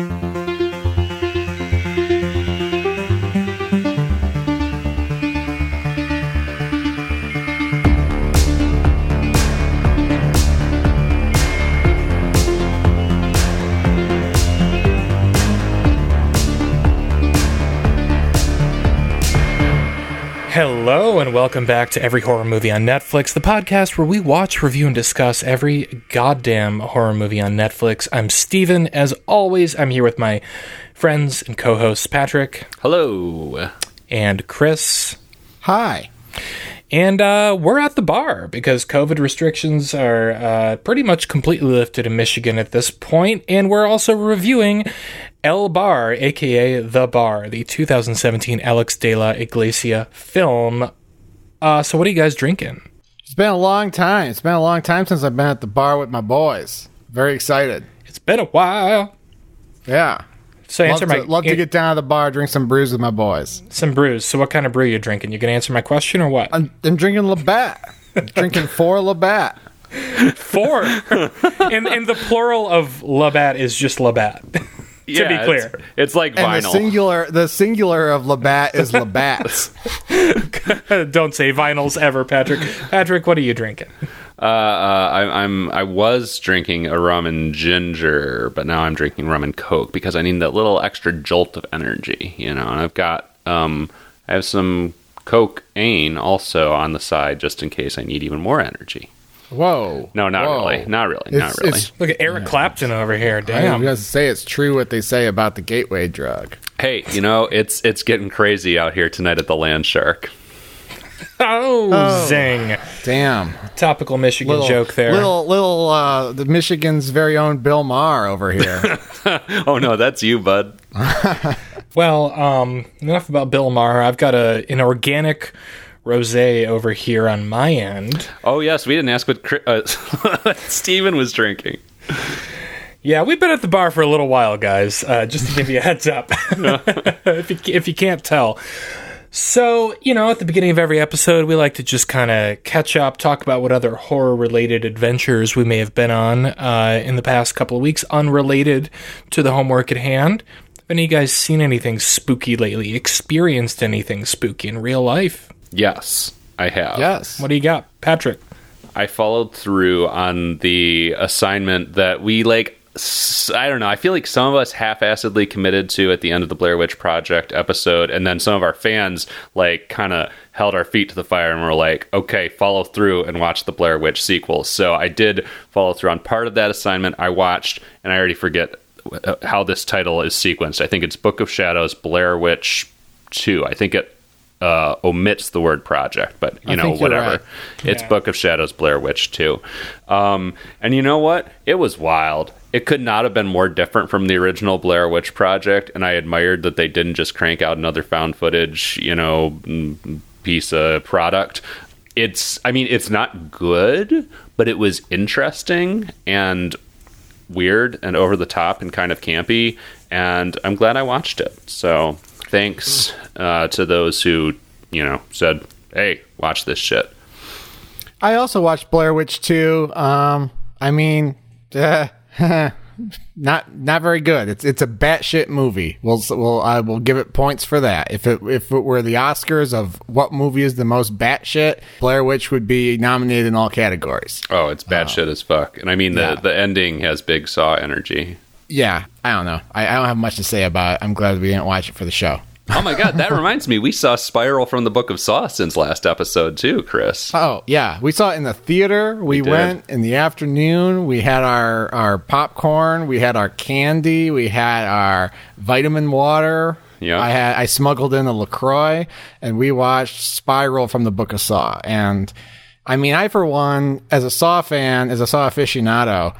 Hello, and welcome back to Every Horror Movie on Netflix, the podcast where we watch, review, and discuss every goddamn horror movie on Netflix. I'm Steven. As always, I'm here with my friends and co hosts Patrick Hello. and Chris. Hi. And uh, we're at the bar because COVID restrictions are uh, pretty much completely lifted in Michigan at this point, and we're also reviewing El Bar, aka The Bar, the 2017 Alex de la Iglesia film. Uh, so, what are you guys drinking? It's been a long time. It's been a long time since I've been at the bar with my boys. Very excited. It's been a while. Yeah. So, Love, answer to, my love to get down to the bar, drink some brews with my boys. some brews. So, what kind of brew you drinking? You gonna answer my question or what? I'm, I'm drinking Labatt. drinking four Labatt. Four. and, and the plural of Labatt is just Labatt. Yeah, be clear. it's, it's like And vinyl. the singular the singular of Labatt is Labatt's. Don't say vinyls ever, Patrick. Patrick, what are you drinking? uh, uh, I, I'm I was drinking a rum and ginger, but now I'm drinking rum and coke because I need that little extra jolt of energy, you know. And I've got um, I have some cocaine also on the side just in case I need even more energy. Whoa. No, not Whoa. really, not really, not really. it's- Look at Eric Clapton over here. I Damn. was to say it's true what they say about the gateway drug. Hey, you know it's it's getting crazy out here tonight at the Land Shark. Oh, zing. Damn. Topical Michigan Little joke there. Little little uh the Michigan's very own Bill Maher over here. Oh no, that's you, bud. Well, um, enough about Bill Maher. I've got a an organic rosé over here on my end. Oh yes, we didn't ask what uh, Steven was drinking. Yeah, we've been at the bar for a little while, guys. Uh, just to give you a heads up, if you if you can't tell. So, you know, at the beginning of every episode, we like to just kind of catch up, talk about what other horror related adventures we may have been on uh, in the past couple of weeks, unrelated to the homework at hand. Have any of you guys seen anything spooky lately? Experienced anything spooky in real life? Yes, I have. yes. What do you got, Patrick? I followed through on the assignment that we like. I don't know. I feel like some of us half-assedly committed to at the end of the Blair Witch Project episode, and then some of our fans like kind of held our feet to the fire and were like, "Okay, follow through and watch the Blair Witch sequel." So I did follow through on part of that assignment. I watched, and I already forget uh, how this title is sequenced. I think it's Book of Shadows, Blair Witch Two. I think it uh, omits the word project, but you I know whatever. right. It's Yeah. Book of Shadows, Blair Witch 2. Um, and you know what? It was wild. It could not have been more different from the original Blair Witch Project, and I admired that they didn't just crank out another found footage, you know, mm, piece of product. It's, I mean, it's not good, but it was interesting and weird and over the top and kind of campy, and I'm glad I watched it. So thanks uh, to those who, you know, said, hey, watch this shit. I also watched Blair Witch 2. Um, I mean, uh, not not very good. It's it's a batshit movie. We'll we'll I will give it points for that. If it if it were the Oscars of what movie is the most batshit, Blair Witch would be nominated in all categories. Oh, it's bad shit as fuck. And I mean, the, Yeah. the ending has big Saw energy. Yeah, I don't know. I, I don't have much to say about it. I'm glad we didn't watch it for the show. Oh my god, that reminds me, we saw Spiral from the Book of Saw since last episode too, Chris. Oh yeah, we saw it in the theater. We, did. went in the afternoon. We had our our popcorn. We had our candy. We had our vitamin water. Yeah. I had I smuggled in a Lacroix, and we watched Spiral from the Book of Saw. And I mean, I for one, as a Saw fan, as a Saw aficionado,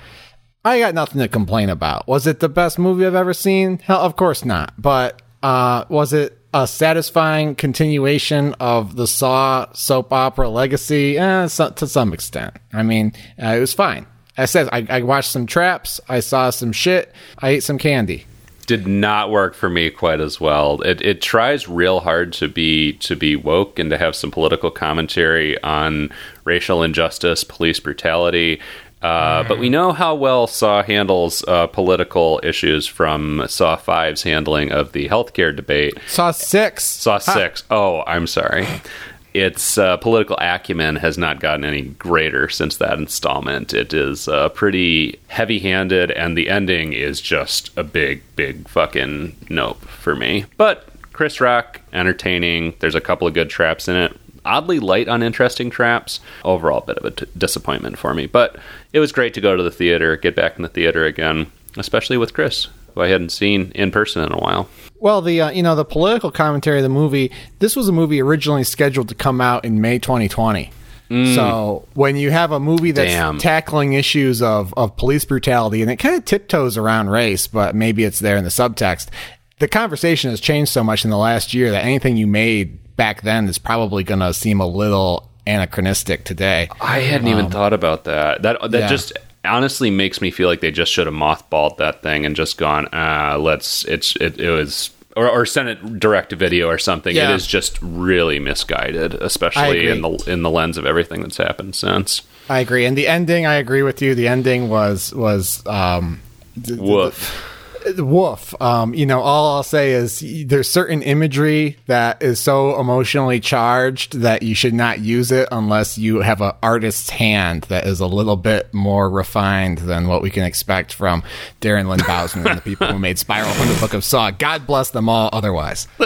I got nothing to complain about. Was it the best movie I've ever seen? Hell, of course not. But uh, was it a satisfying continuation of the Saw soap opera legacy? Eh, so, to some extent. I mean, uh, it was fine. I said I, I watched some traps. I saw some shit. I ate some candy. Did not work for me quite as well. It it tries real hard to be to be woke and to have some political commentary on racial injustice, police brutality. Uh, But we know how well Saw handles uh, political issues from Saw 5's handling of the healthcare debate. Saw six. Saw 6. Oh, I'm sorry. Its uh, political acumen has not gotten any greater since that installment. It is uh, pretty heavy handed, and the ending is just a big, big fucking nope for me. But Chris Rock, entertaining. There's a couple of good traps in it oddly light on interesting traps. Overall, a bit of a t- disappointment for me, but it was great to go to the theater, get back in the theater again, especially with Chris, who I hadn't seen in person in a while. Well, the uh, you know the political commentary of the movie. This was a movie originally scheduled to come out in May 2020. So when you have a movie that's Damn. tackling issues of, of police brutality and it kind of tiptoes around race, but maybe it's there in the subtext, the conversation has changed so much in the last year that anything you made back then is probably going to seem a little anachronistic today. I hadn't even thought about that. That that yeah. just honestly makes me feel like they just should have mothballed that thing and just gone, ah, let's. It's it, it was. Or, or send it direct to video or something. Yeah. It is just really misguided, especially in the in the lens of everything that's happened since. I agree, and the ending, I agree with you. The ending was was um, Woof. Woof. Um, you know, all I'll say is there's certain imagery that is so emotionally charged that you should not use it unless you have an artist's hand that is a little bit more refined than what we can expect from Darren Lynn Bousman and the people who made Spiral from the Book of Saw. God bless them all. Otherwise,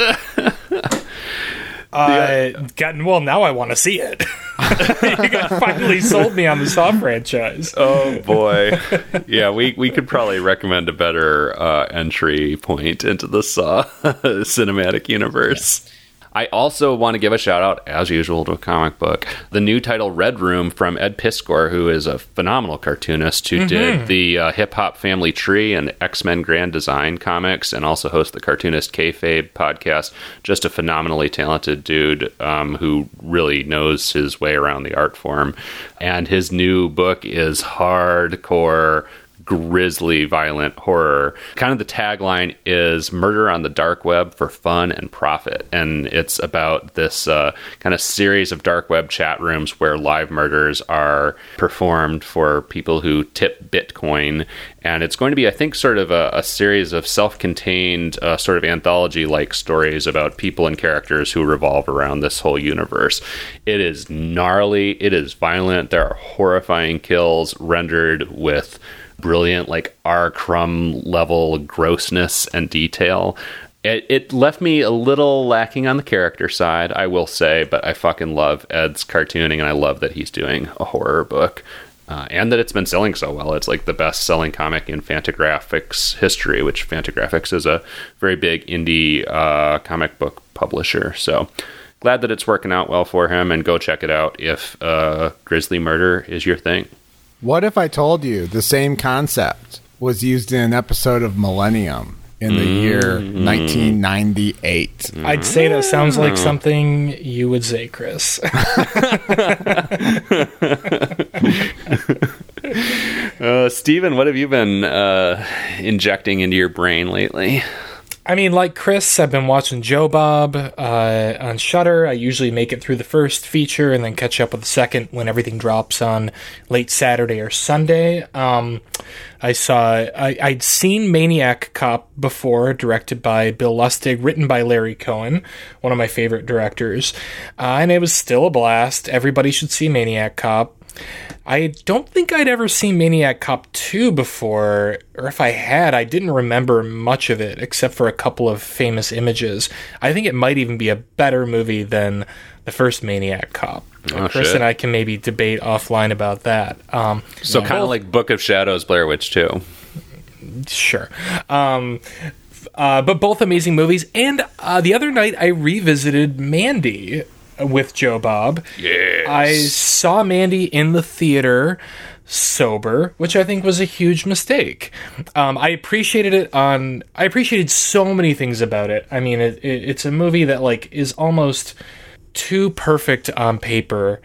Uh, gotten well. Now I want to see it. you guys finally sold me on the Saw franchise. Oh boy, yeah. We we could probably recommend a better uh, entry point into the Saw cinematic universe. I also want to give a shout out, as usual, to a comic book. The new title, Red Room, from Ed Piskor, who is a phenomenal cartoonist who did the uh, Hip Hop Family Tree and X Men Grand Design comics, and also hosts the Cartoonist Kayfabe podcast. Just a phenomenally talented dude um, who really knows his way around the art form. And his new book is hardcore grisly, violent horror. Kind of the tagline is murder on the dark web for fun and profit. And it's about this uh, kind of series of dark web chat rooms where live murders are performed for people who tip Bitcoin. And it's going to be, I think, sort of a, a series of self contained, uh, sort of anthology like stories about people and characters who revolve around this whole universe. It is gnarly, it is violent, there are horrifying kills rendered with brilliant like R crumb level grossness and detail. It, it left me a little lacking on the character side, I will say, but I fucking love Ed's cartooning and I love that he's doing a horror book. Uh, and that it's been selling so well. It's like the best selling comic in Fantagraphics history, which Fantagraphics is a very big indie uh, comic book publisher. So glad that it's working out well for him and go check it out if uh, Grisly Murder is your thing. What if I told you the same concept was used in an episode of Millennium in the year 1998? I'd say that sounds like something you would say, Chris. Uh, Steven, what have you been uh, injecting into your brain lately? I mean, like Chris, I've been watching Joe Bob uh, on Shudder. I usually make it through the first feature and then catch up with the second when everything drops on late Saturday or Sunday. Um, I saw I, I'd seen Maniac Cop before, directed by Bill Lustig, written by Larry Cohen, one of my favorite directors, uh, and it was still a blast. Everybody should see Maniac Cop. I don't think I'd ever seen Maniac Cop 2 before, or if I had, I didn't remember much of it except for a couple of famous images. I think it might even be a better movie than the first Maniac Cop. Oh, Chris shit. and I can maybe debate offline about that. Um, So kind of like Book of Shadows, Blair Witch 2. sure. Um, uh, but both amazing movies. And uh, the other night, I revisited Mandy with Joe Bob. Yes. I saw Mandy in the theater sober, which I think was a huge mistake. Um, I appreciated it on. I appreciated so many things about it. I mean, it, it, it's a movie that like is almost too perfect on paper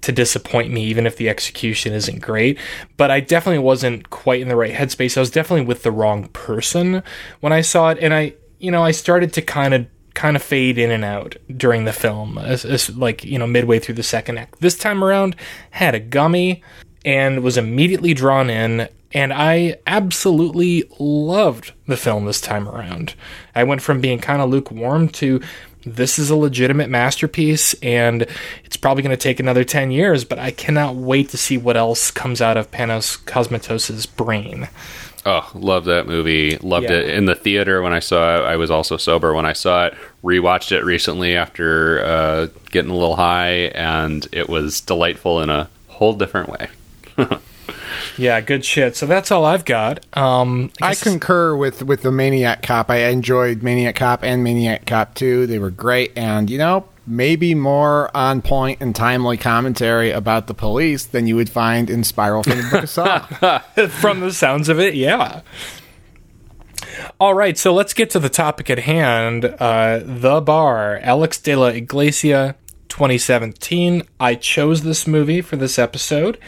to disappoint me, even if the execution isn't great. But I definitely wasn't quite in the right headspace. I was definitely with the wrong person when I saw it, and I, you know, I started to kind of kind of fade in and out during the film, as, as like you know midway through the second act. This time around, had a gummy. and was immediately drawn in. And I absolutely loved the film this time around. I went from being kind of lukewarm to this is a legitimate masterpiece, and it's probably going to take another 10 years, but I cannot wait to see what else comes out of Panos Cosmatos' brain. Oh, love that movie. Loved Yeah. it in the theater when I saw it. I was also sober when I saw it. Rewatched it recently after uh, getting a little high, and it was delightful in a whole different way. Yeah, good shit. So that's all I've got. Um, I guess- concur with with the Maniac Cop. I enjoyed Maniac Cop and Maniac Cop 2. They were great and you know, maybe more on point and timely commentary about the police than you would find in Spiral from the Book of Saw. from the sounds of it, yeah. All right, so let's get to the topic at hand. Uh, the Bar, Alex de la Iglesia, 2017. I chose this movie for this episode.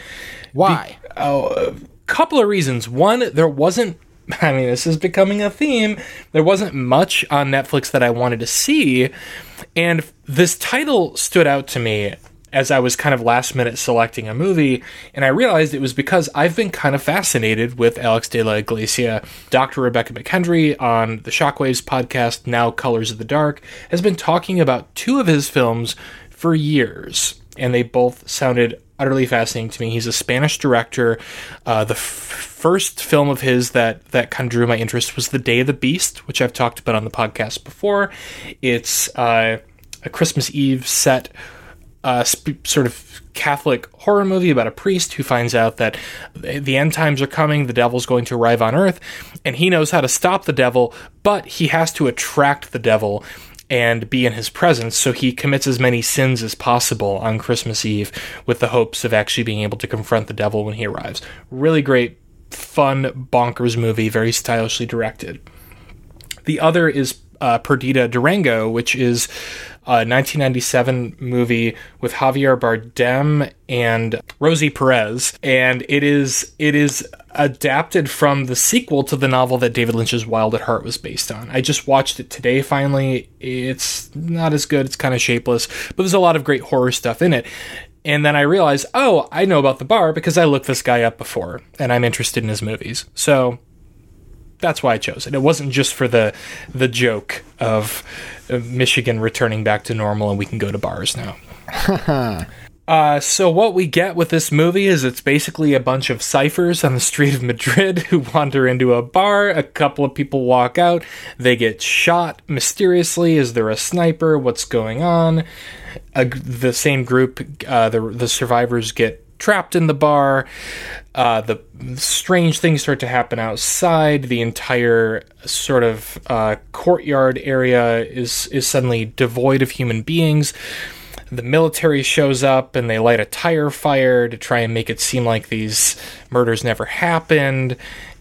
Why? Oh, a couple of reasons. One, there wasn't. I mean, this is becoming a theme. There wasn't much on Netflix that I wanted to see, and this title stood out to me as I was kind of last minute selecting a movie, and I realized it was because I've been kind of fascinated with Alex de la Iglesia. Dr. Rebekah McKendry on the Shockwaves podcast, now Colors of the Dark, has been talking about two of his films for years, and they both sounded utterly fascinating to me. He's a Spanish director. Uh, the f- first film of his that that kind of drew my interest was The Day of the Beast, which I've talked about on the podcast before. It's uh, a Christmas Eve set. Uh, sp- sort of Catholic horror movie about a priest who finds out that the end times are coming, the devil's going to arrive on Earth, and he knows how to stop the devil, but he has to attract the devil and be in his presence, so he commits as many sins as possible on Christmas Eve with the hopes of actually being able to confront the devil when he arrives. Really great, fun, bonkers movie, very stylishly directed. The other is uh, Perdita Durango, which is a 1997 movie with Javier Bardem and Rosie Perez, and it is it is adapted from the sequel to the novel that David Lynch's Wild at Heart was based on. I just watched it today. Finally, it's not as good. It's kind of shapeless, but there's a lot of great horror stuff in it. And then I realized, oh, I know about the bar because I looked this guy up before, and I'm interested in his movies. So that's why I chose it. It wasn't just for the the joke of uh, Michigan returning back to normal and we can go to bars now. Uh, so what we get with this movie is it's basically a bunch of ciphers on the street of Madrid who wander into a bar. A couple of people walk out. They get shot mysteriously. Is there a sniper? What's going on? A, the same group, uh, the the survivors get trapped in the bar. Uh, the strange things start to happen outside. The entire sort of uh, courtyard area is is suddenly devoid of human beings the military shows up and they light a tire fire to try and make it seem like these murders never happened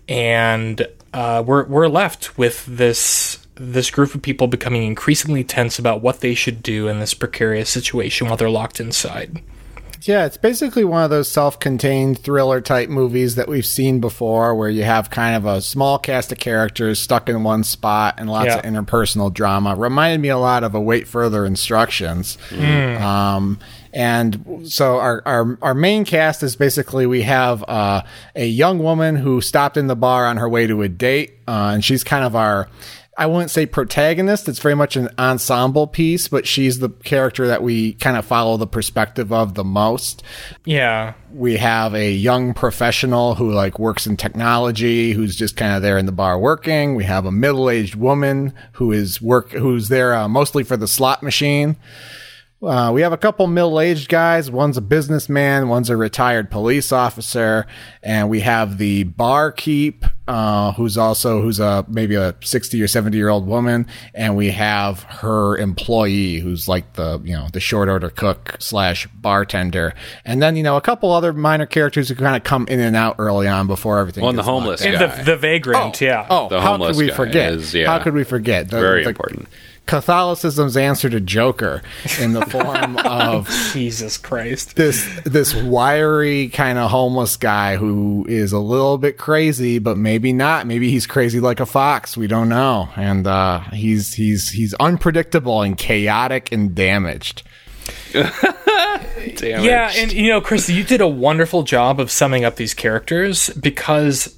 and uh, we're, we're left with this this group of people becoming increasingly tense about what they should do in this precarious situation while they're locked inside Yeah, it's basically one of those self-contained thriller type movies that we've seen before where you have kind of a small cast of characters stuck in one spot and lots Yeah. of interpersonal drama. Reminded me a lot of Await Further Instructions. Um, and so our, our, our main cast is basically we have uh, a young woman who stopped in the bar on her way to a date, uh, and she's kind of our I wouldn't say protagonist. It's very much an ensemble piece, but she's the character that we kind of follow the perspective of the most. yeah We have a young professional who like works in technology, who's just kind of there in the bar working. We have a middle-aged woman who is work, who's there uh, mostly for the slot machine. Uh, we have a couple middle-aged guys. One's a businessman. One's a retired police officer, and we have the barkeep, uh, who's also who's a maybe a sixty or seventy-year-old woman, and we have her employee, who's like the you know the short order cook slash bartender, and then you know a couple other minor characters who kind of come in and out early on before everything. Well, gets the homeless down. and the, the vagrant yeah Oh, The how homeless could we guy forget? is- yeah. How could we forget? The, Very the important. Catholicism's answer to Joker in the form of jesus christ this this wiry kind of homeless guy who is a little bit crazy, but maybe not. Maybe he's crazy like a fox. We don't know. And uh, he's he's he's unpredictable and chaotic and damaged. damaged. Yeah, and you know, Chris, you did a wonderful job of summing up these characters because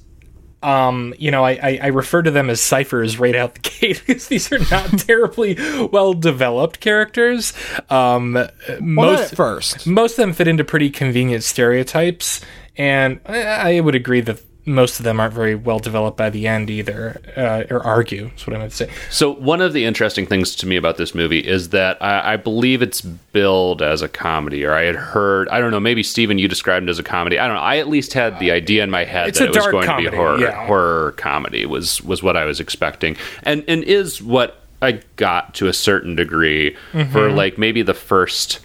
um, you know, I, I, I, refer to them as ciphers right out the gate because these are not terribly well developed characters. Um, well, most first, most of them fit into pretty convenient stereotypes, and I, I would agree that most of them aren't very well developed by the end either, uh, or argue. That's what I meant to say. So one of the interesting things to me about this movie is that I, I, believe it's billed as a comedy, or I had heard. I don't know. Maybe Steven, you described it as a comedy. I don't know. I at least had the idea in my head it's that it was going comedy, to be a horror. Yeah. Horror comedy was was what I was expecting, and and is what I got to a certain degree mm-hmm. for like maybe the first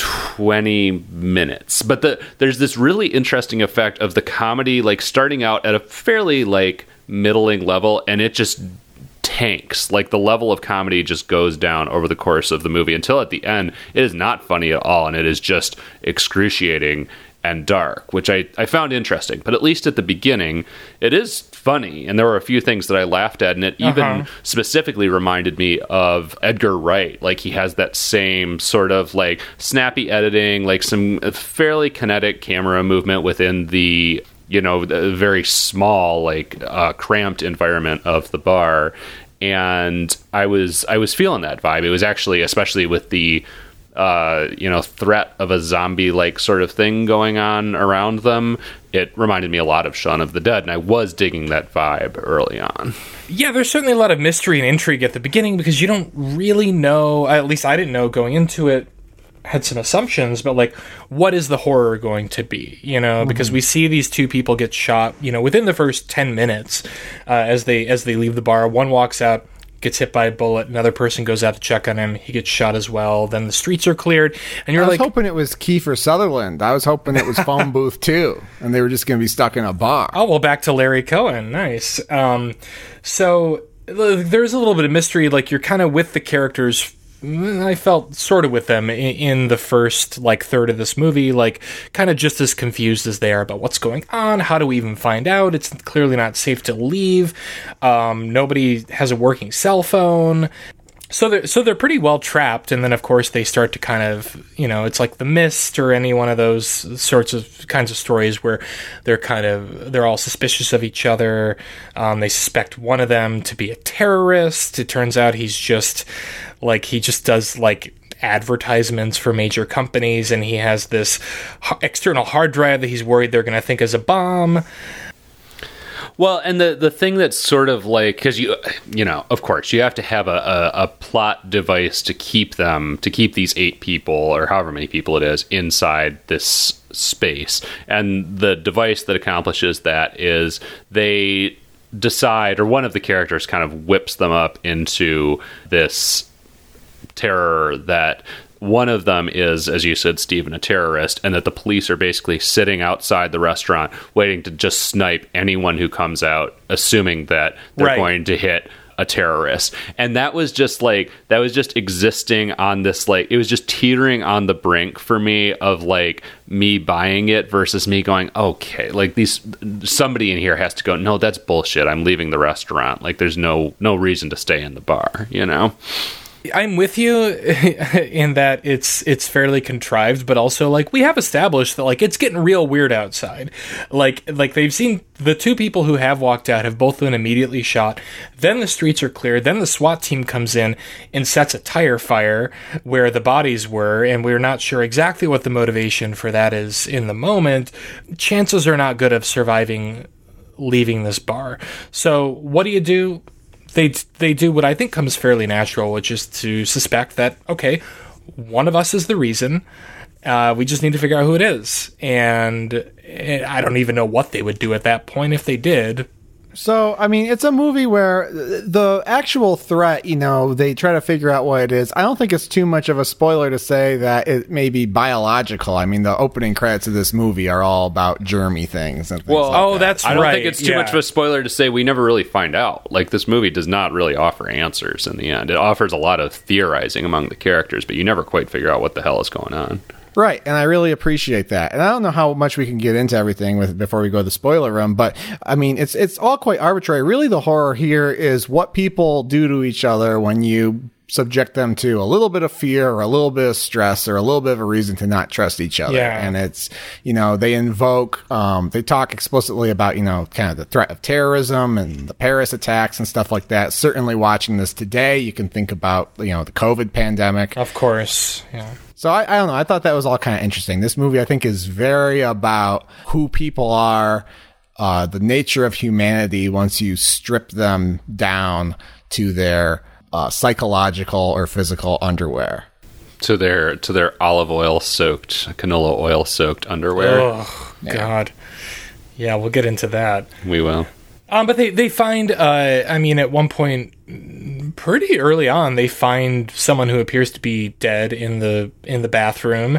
20 minutes. But the there's this really interesting effect of the comedy like starting out at a fairly like middling level and it just tanks. Like the level of comedy just goes down over the course of the movie until at the end it is not funny at all and it is just excruciating and dark, which I, I found interesting. But at least at the beginning, it is funny. And there were a few things that I laughed at. And it even uh-huh. specifically reminded me of Edgar Wright. Like he has that same sort of like snappy editing, like some fairly kinetic camera movement within the you know the very small like uh, cramped environment of the bar and i was i was feeling that vibe it was actually especially with the uh, you know threat of a zombie like sort of thing going on around them it reminded me a lot of Shaun of the Dead and I was digging that vibe early on. Yeah there's certainly a lot of mystery and intrigue at the beginning because you don't really know at least I didn't know going into it had some assumptions but like what is the horror going to be you know? Mm-hmm. because we see these two people get shot you know within the first 10 minutes uh, as they as they leave the bar. One walks out gets hit by a bullet. Another person goes out to check on him. He gets shot as well. Then the streets are cleared, and you're I was like, hoping it was Kiefer Sutherland. I was hoping it was Phone Booth too, and they were just going to be stuck in a bar. Oh well, back to Larry Cohen. Nice. Um, so there's a little bit of mystery. Like you're kind of with the characters I felt sort of with them in, the first like third of this movie, like kind of just as confused as they are about what's going on. How do we even find out? It's clearly not safe to leave. Um, nobody has a working cell phone. So they're so they're pretty well trapped, and then of course they start to kind of you know it's like the mist or any one of those sorts of kinds of stories where they're kind of they're all suspicious of each other. Um, they suspect one of them to be a terrorist. It turns out he's just like he just does like advertisements for major companies, and he has this external hard drive that he's worried they're going to think is a bomb. Well, and the the thing that's sort of like because you you know of course you have to have a, a, a, plot device to keep them to keep these eight people or however many people it is inside this space, and the device that accomplishes that is they decide or one of the characters kind of whips them up into this terror that one of them is, as you said, Steven, a terrorist, and that the police are basically sitting outside the restaurant waiting to just snipe anyone who comes out, assuming that they're right. going to hit a terrorist. And that was just like that was just existing on this like it was just teetering on the brink for me of like me buying it versus me going, okay, like these somebody in here has to go, no, that's bullshit. I'm leaving the restaurant. Like there's no no reason to stay in the bar, you know? I'm with you in that it's it's fairly contrived, but also like we have established that like it's getting real weird outside. Like like they've seen the two people who have walked out have both been immediately shot. Then the streets are clear. Then the SWAT team comes in and sets a tire fire where the bodies were, and we're not sure exactly what the motivation for that is in the moment. Chances are not good of surviving leaving this bar. So what do you do? They they do what I think comes fairly natural, which is to suspect that okay, one of us is the reason. Uh, we just need to figure out who it is, and eh, I don't even know what they would do at that point if they did. So, I mean, it's a movie where the actual threat, you know, they try to figure out what it is. I don't think it's too much of a spoiler to say that it may be biological. I mean, the opening credits of this movie are all about germy things. And things well, like oh, that. that's I don't right. think it's too yeah. much of a spoiler to say we never really find out. Like, this movie does not really offer answers in the end. It offers a lot of theorizing among the characters, but you never quite figure out what the hell is going on. Right, and I really appreciate that. And I don't know how much we can get into everything with before we go to the spoiler room, but I mean, it's it's all quite arbitrary. Really, the horror here is what people do to each other when you subject them to a little bit of fear or a little bit of stress or a little bit of a reason to not trust each other. Yeah. And it's, you know, they invoke, um, they talk explicitly about, you know, kind of the threat of terrorism and the Paris attacks and stuff like that. Certainly watching this today, you can think about, you know, the COVID pandemic. Of course. Yeah. So I, I don't know. I thought that was all kind of interesting. This movie, I think, is very about who people are, uh, the nature of humanity once you strip them down to their uh, psychological or physical underwear. to their to their olive oil soaked canola oil soaked underwear. Oh God. Yeah, we'll get into that. We will. Um, but they they find. Uh, I mean, at one point, pretty early on, they find someone who appears to be dead in the in the bathroom.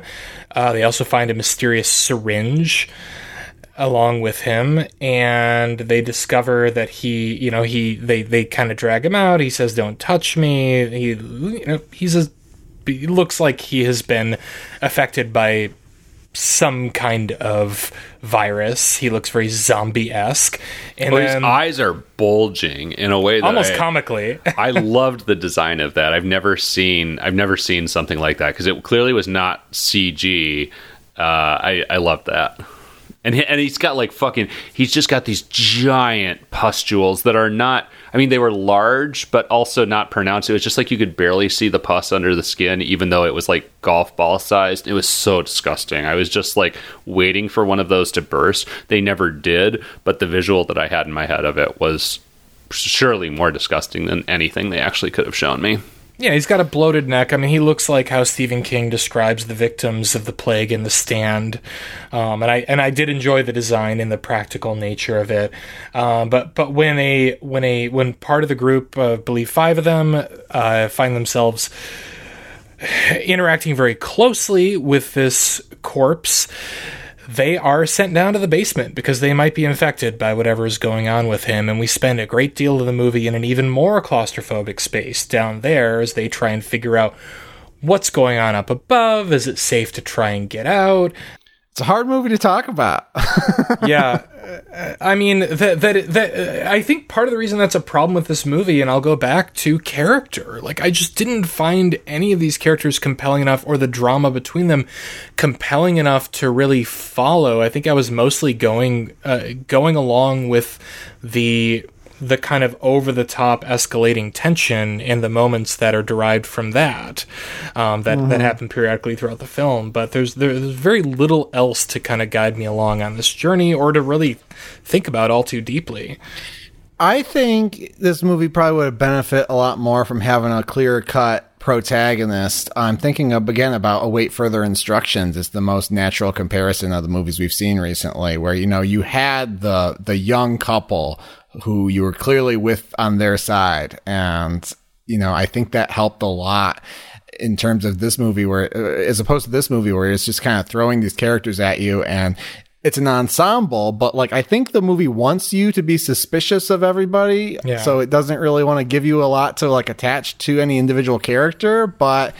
Uh, they also find a mysterious syringe along with him and they discover that he you know he they they kind of drag him out he says don't touch me he you know he's a he looks like he has been affected by some kind of virus he looks very zombie-esque and Well, his eyes are bulging in a way that almost I, comically I loved the design of that. I've never seen I've never seen something like that because it clearly was not CG. Uh, I I loved that. And and he's got like fucking he's just got these giant pustules that are not I mean they were large but also not pronounced. It was just like you could barely see the pus under the skin even though it was like golf ball sized. It was so disgusting. I was just like waiting for one of those to burst. They never did, but the visual that I had in my head of it was surely more disgusting than anything they actually could have shown me. Yeah, he's got a bloated neck. I mean, he looks like how Stephen King describes the victims of the plague in The Stand, um, and I and I did enjoy the design and the practical nature of it. Um, but but when a when a when part of the group, uh, I believe five of them, uh, find themselves interacting very closely with this corpse. They are sent down to the basement because they might be infected by whatever is going on with him, and we spend a great deal of the movie in an even more claustrophobic space down there as they try and figure out what's going on up above. Is it safe to try and get out? A hard movie to talk about. yeah. I mean that that that i think part of the reason that's a problem with this movie and i'll go back to character. Like i just didn't find any of these characters compelling enough or the drama between them compelling enough to really follow. I think i was mostly going uh, going along with the the kind of over the top escalating tension and the moments that are derived from that um, that that happen periodically throughout the film. But there's there's very little else to kind of guide me along on this journey or to really think about all too deeply. I think this movie probably would have benefit a lot more from having a clear cut protagonist. I'm thinking of again about await further instructions. It's the most natural comparison of the movies we've seen recently, where you know you had the the young couple who you were clearly with on their side, and you know I think that helped a lot in terms of this movie, where uh, as opposed to this movie where it's just kind of throwing these characters at you and it's an ensemble, but like I think the movie wants you to be suspicious of everybody, Yeah. so it doesn't really want to give you a lot to like attach to any individual character, but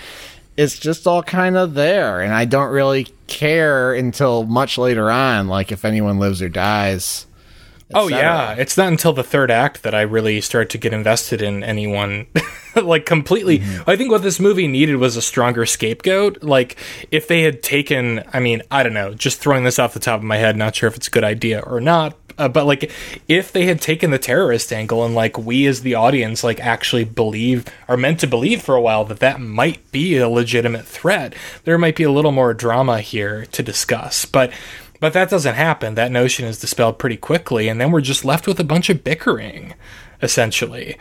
it's just all kind of there, and I don't really care until much later on, like if anyone lives or dies. Oh yeah, it's not until the third act that I really start to get invested in anyone like completely. I think what this movie needed was a stronger scapegoat. Like if they had taken, I mean, I don't know, just throwing this off the top of my head, not sure if it's a good idea or not. Uh, but like if they had taken the terrorist angle and like we as the audience like actually believe are meant to believe for a while that that might be a legitimate threat there might be a little more drama here to discuss but but that doesn't happen. That notion is dispelled pretty quickly, and then we're just left with a bunch of bickering, essentially.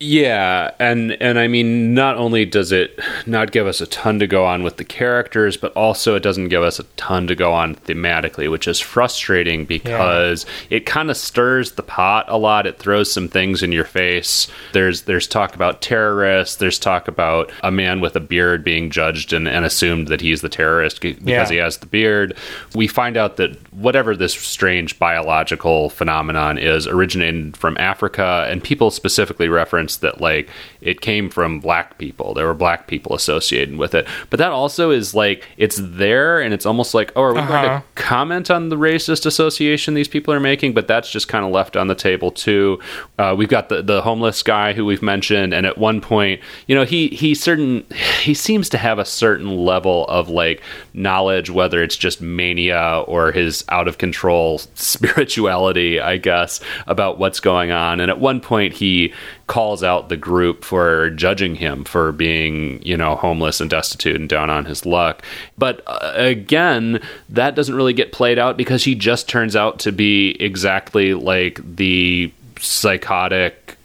Yeah, and and I mean, not only does it not give us a ton to go on with the characters, but also it doesn't give us a ton to go on thematically, which is frustrating because it kind of stirs the pot a lot. It throws some things in your face. There's there's talk about terrorists. There's talk about a man with a beard being judged and, and assumed that he's the terrorist because Yeah. he has the beard. We find out that whatever this strange biological phenomenon is originated from Africa and people specifically reference that like it came from black people. There were black people associated with it, but that also is like it's there, and it's almost like, oh, are we uh-huh. going to uh-huh. comment on the racist association these people are making? But that's just kind of left on the table too. Uh, we've got the the homeless guy who we've mentioned, and at one point, you know, he he certain he seems to have a certain level of like knowledge, whether it's just mania or his out of control spirituality, I guess, about what's going on. And at one point, he calls out the group for judging him for being, you know, homeless and destitute and down on his luck. But uh, again, that doesn't really get played out because he just turns out to be exactly like the psychotic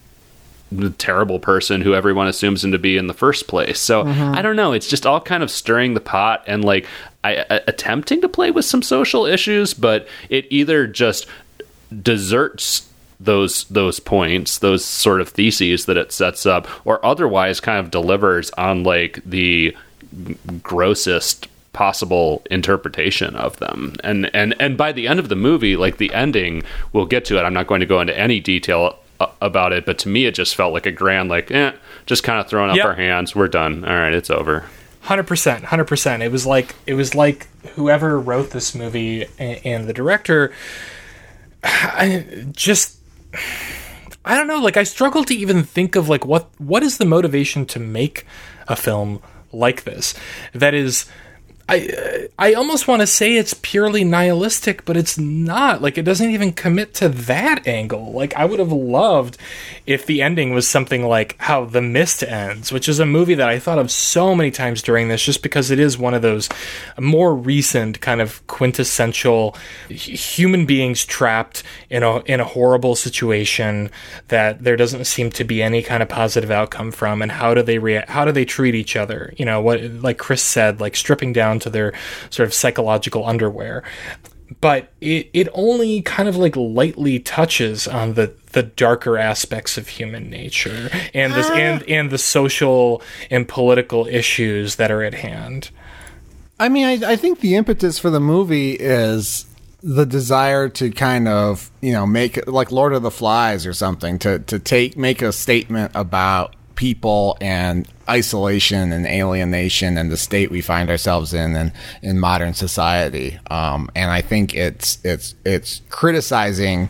terrible person who everyone assumes him to be in the first place. So mm-hmm. I don't know. It's just all kind of stirring the pot and like I, attempting to play with some social issues, but it either just deserts those those points, those sort of theses that it sets up, or otherwise kind of delivers on like the grossest possible interpretation of them. And and and by the end of the movie, like the ending, we'll get to it. I'm not going to go into any detail uh, about it, but to me, it just felt like a grand, like, eh, just kind of throwing up yep. our hands. We're done. All right, it's over. Hundred percent, hundred percent. It was like it was like whoever wrote this movie and, and the director, I just I don't know. Like I struggle to even think of like what what is the motivation to make a film like this that is I I almost want to say it's purely nihilistic, but it's not. Like it doesn't even commit to that angle. Like I would have loved if the ending was something like how The Mist ends, which is a movie that I thought of so many times during this, just because it is one of those more recent kind of quintessential human beings trapped in a in a horrible situation that there doesn't seem to be any kind of positive outcome from, and how do they react? How do they treat each other? You know what? Like Chris said, like stripping down to their sort of psychological underwear. But it, it only kind of like lightly touches on the, the darker aspects of human nature and this ah. and and the social and political issues that are at hand. I mean, I, I think the impetus for the movie is the desire to kind of you know make like Lord of the Flies or something to to take make a statement about people and isolation and alienation and the state we find ourselves in in, in modern society. Um, and I think it's it's it's criticizing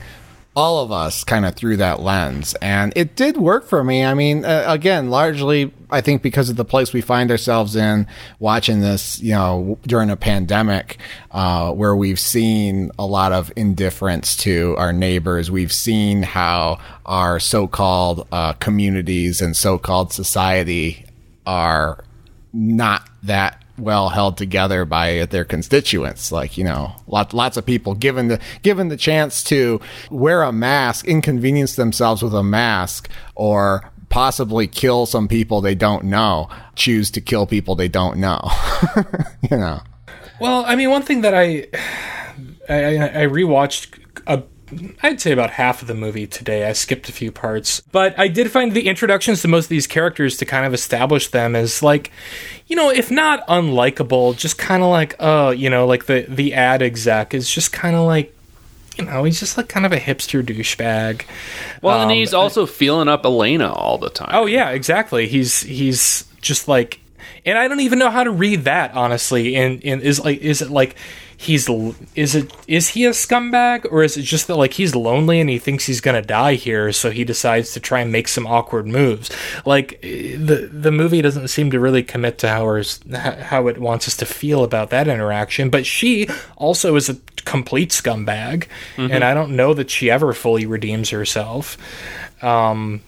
all of us kind of through that lens. And it did work for me. I mean, uh, again, largely, I think because of the place we find ourselves in watching this, you know, during a pandemic, uh, where we've seen a lot of indifference to our neighbors. We've seen how our so-called uh, communities and so-called society are not that well held together by their constituents. Like you know, lots lots of people given the given the chance to wear a mask, inconvenience themselves with a mask, or possibly kill some people they don't know, choose to kill people they don't know. you know. Well, I mean, one thing that I I, I rewatched a I'd say about half of the movie today. I skipped a few parts, but I did find the introductions to most of these characters to kind of establish them as like, you know, if not unlikable, just kind of like, oh, you know, like the the ad exec is just kind of like you know, he's just like kind of a hipster douchebag. Well, um, and he's also feeling up Elena all the time. Oh yeah, exactly. He's he's just like, and I don't even know how to read that honestly. And and is like, is it like he's is it is he a scumbag? Or is it just that like he's lonely and he thinks he's gonna die here so he decides to try and make some awkward moves? Like the the movie doesn't seem to really commit to how how it wants us to feel about that interaction but she also is a complete scumbag mm-hmm. and i don't know that she ever fully redeems herself. Um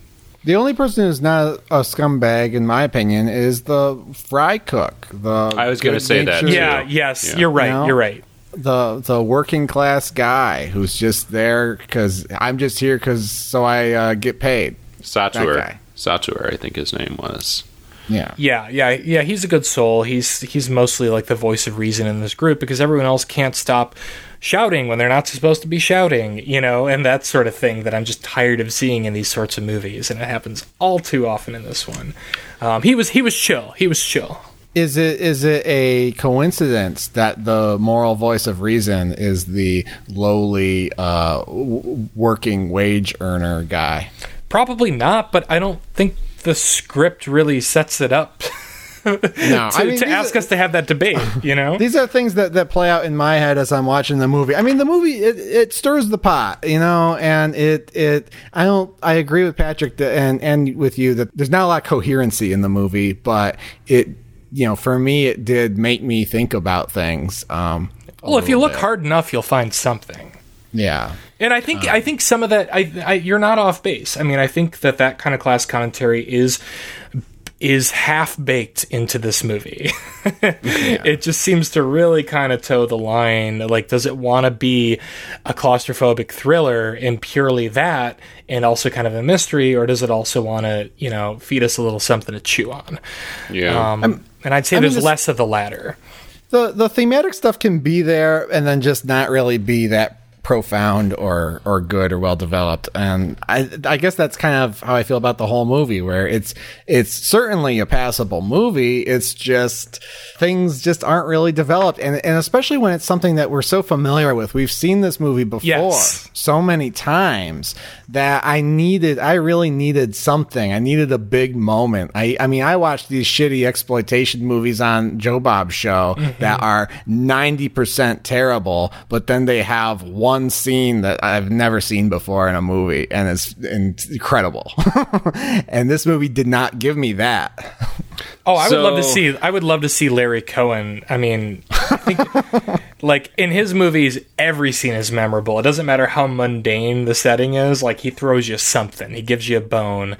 the only person who's not a scumbag, in my opinion, is the fry cook. The I was going to say that. Yeah. Yes. Yeah. You're right. You know? You're right. The the working class guy who's just there because I'm just here because so I uh, get paid. Sátur. Sátur, I think his name was. Yeah. Yeah, yeah, yeah. He's a good soul. He's he's mostly like the voice of reason in this group because everyone else can't stop shouting when they're not supposed to be shouting, you know, and that sort of thing that I'm just tired of seeing in these sorts of movies, and it happens all too often in this one. Um, he was he was chill. He was chill. Is it is it a coincidence that the moral voice of reason is the lowly uh, working wage earner guy? Probably not, but I don't think the script really sets it up. No, to, I mean, to ask are- us to have that debate, you know? These are things that, that play out in my head as I'm watching the movie. I mean, the movie it, it stirs the pot, you know, and it it I don't I agree with Patrick that, and and with you that there's not a lot of coherency in the movie, but it you know for me it did make me think about things. Um, well, if you look bit. hard enough, you'll find something. yeah, And I think I think some of that I, I you're not off base. I mean, I think that that kind of class commentary is is half baked into this movie. It just seems to really kind of toe the line. Like, does it want to be a claustrophobic thriller and purely that, and also kind of a mystery, or does it also want to, you know, feed us a little something to chew on? Yeah. Um, and I'd say I mean, there's this- less of the latter. the the thematic stuff can be there and then just not really be that profound or or good or well developed and i i guess that's kind of how i feel about the whole movie where it's it's certainly a passable movie it's just things just aren't really developed and and especially when it's something that we're so familiar with we've seen this movie before Yes. so many times that I needed, I really needed something. I needed a big moment. I, I mean, I watched these shitty exploitation movies on Joe Bob's show mm-hmm. that are 90% terrible, but then they have one scene that I've never seen before in a movie and it's, incredible. and this movie did not give me that. Oh, I would love to see. I would love to see Larry Cohen. I mean, I think, like in his movies, every scene is memorable. It doesn't matter how mundane the setting is. Like he throws you something. He gives you a bone.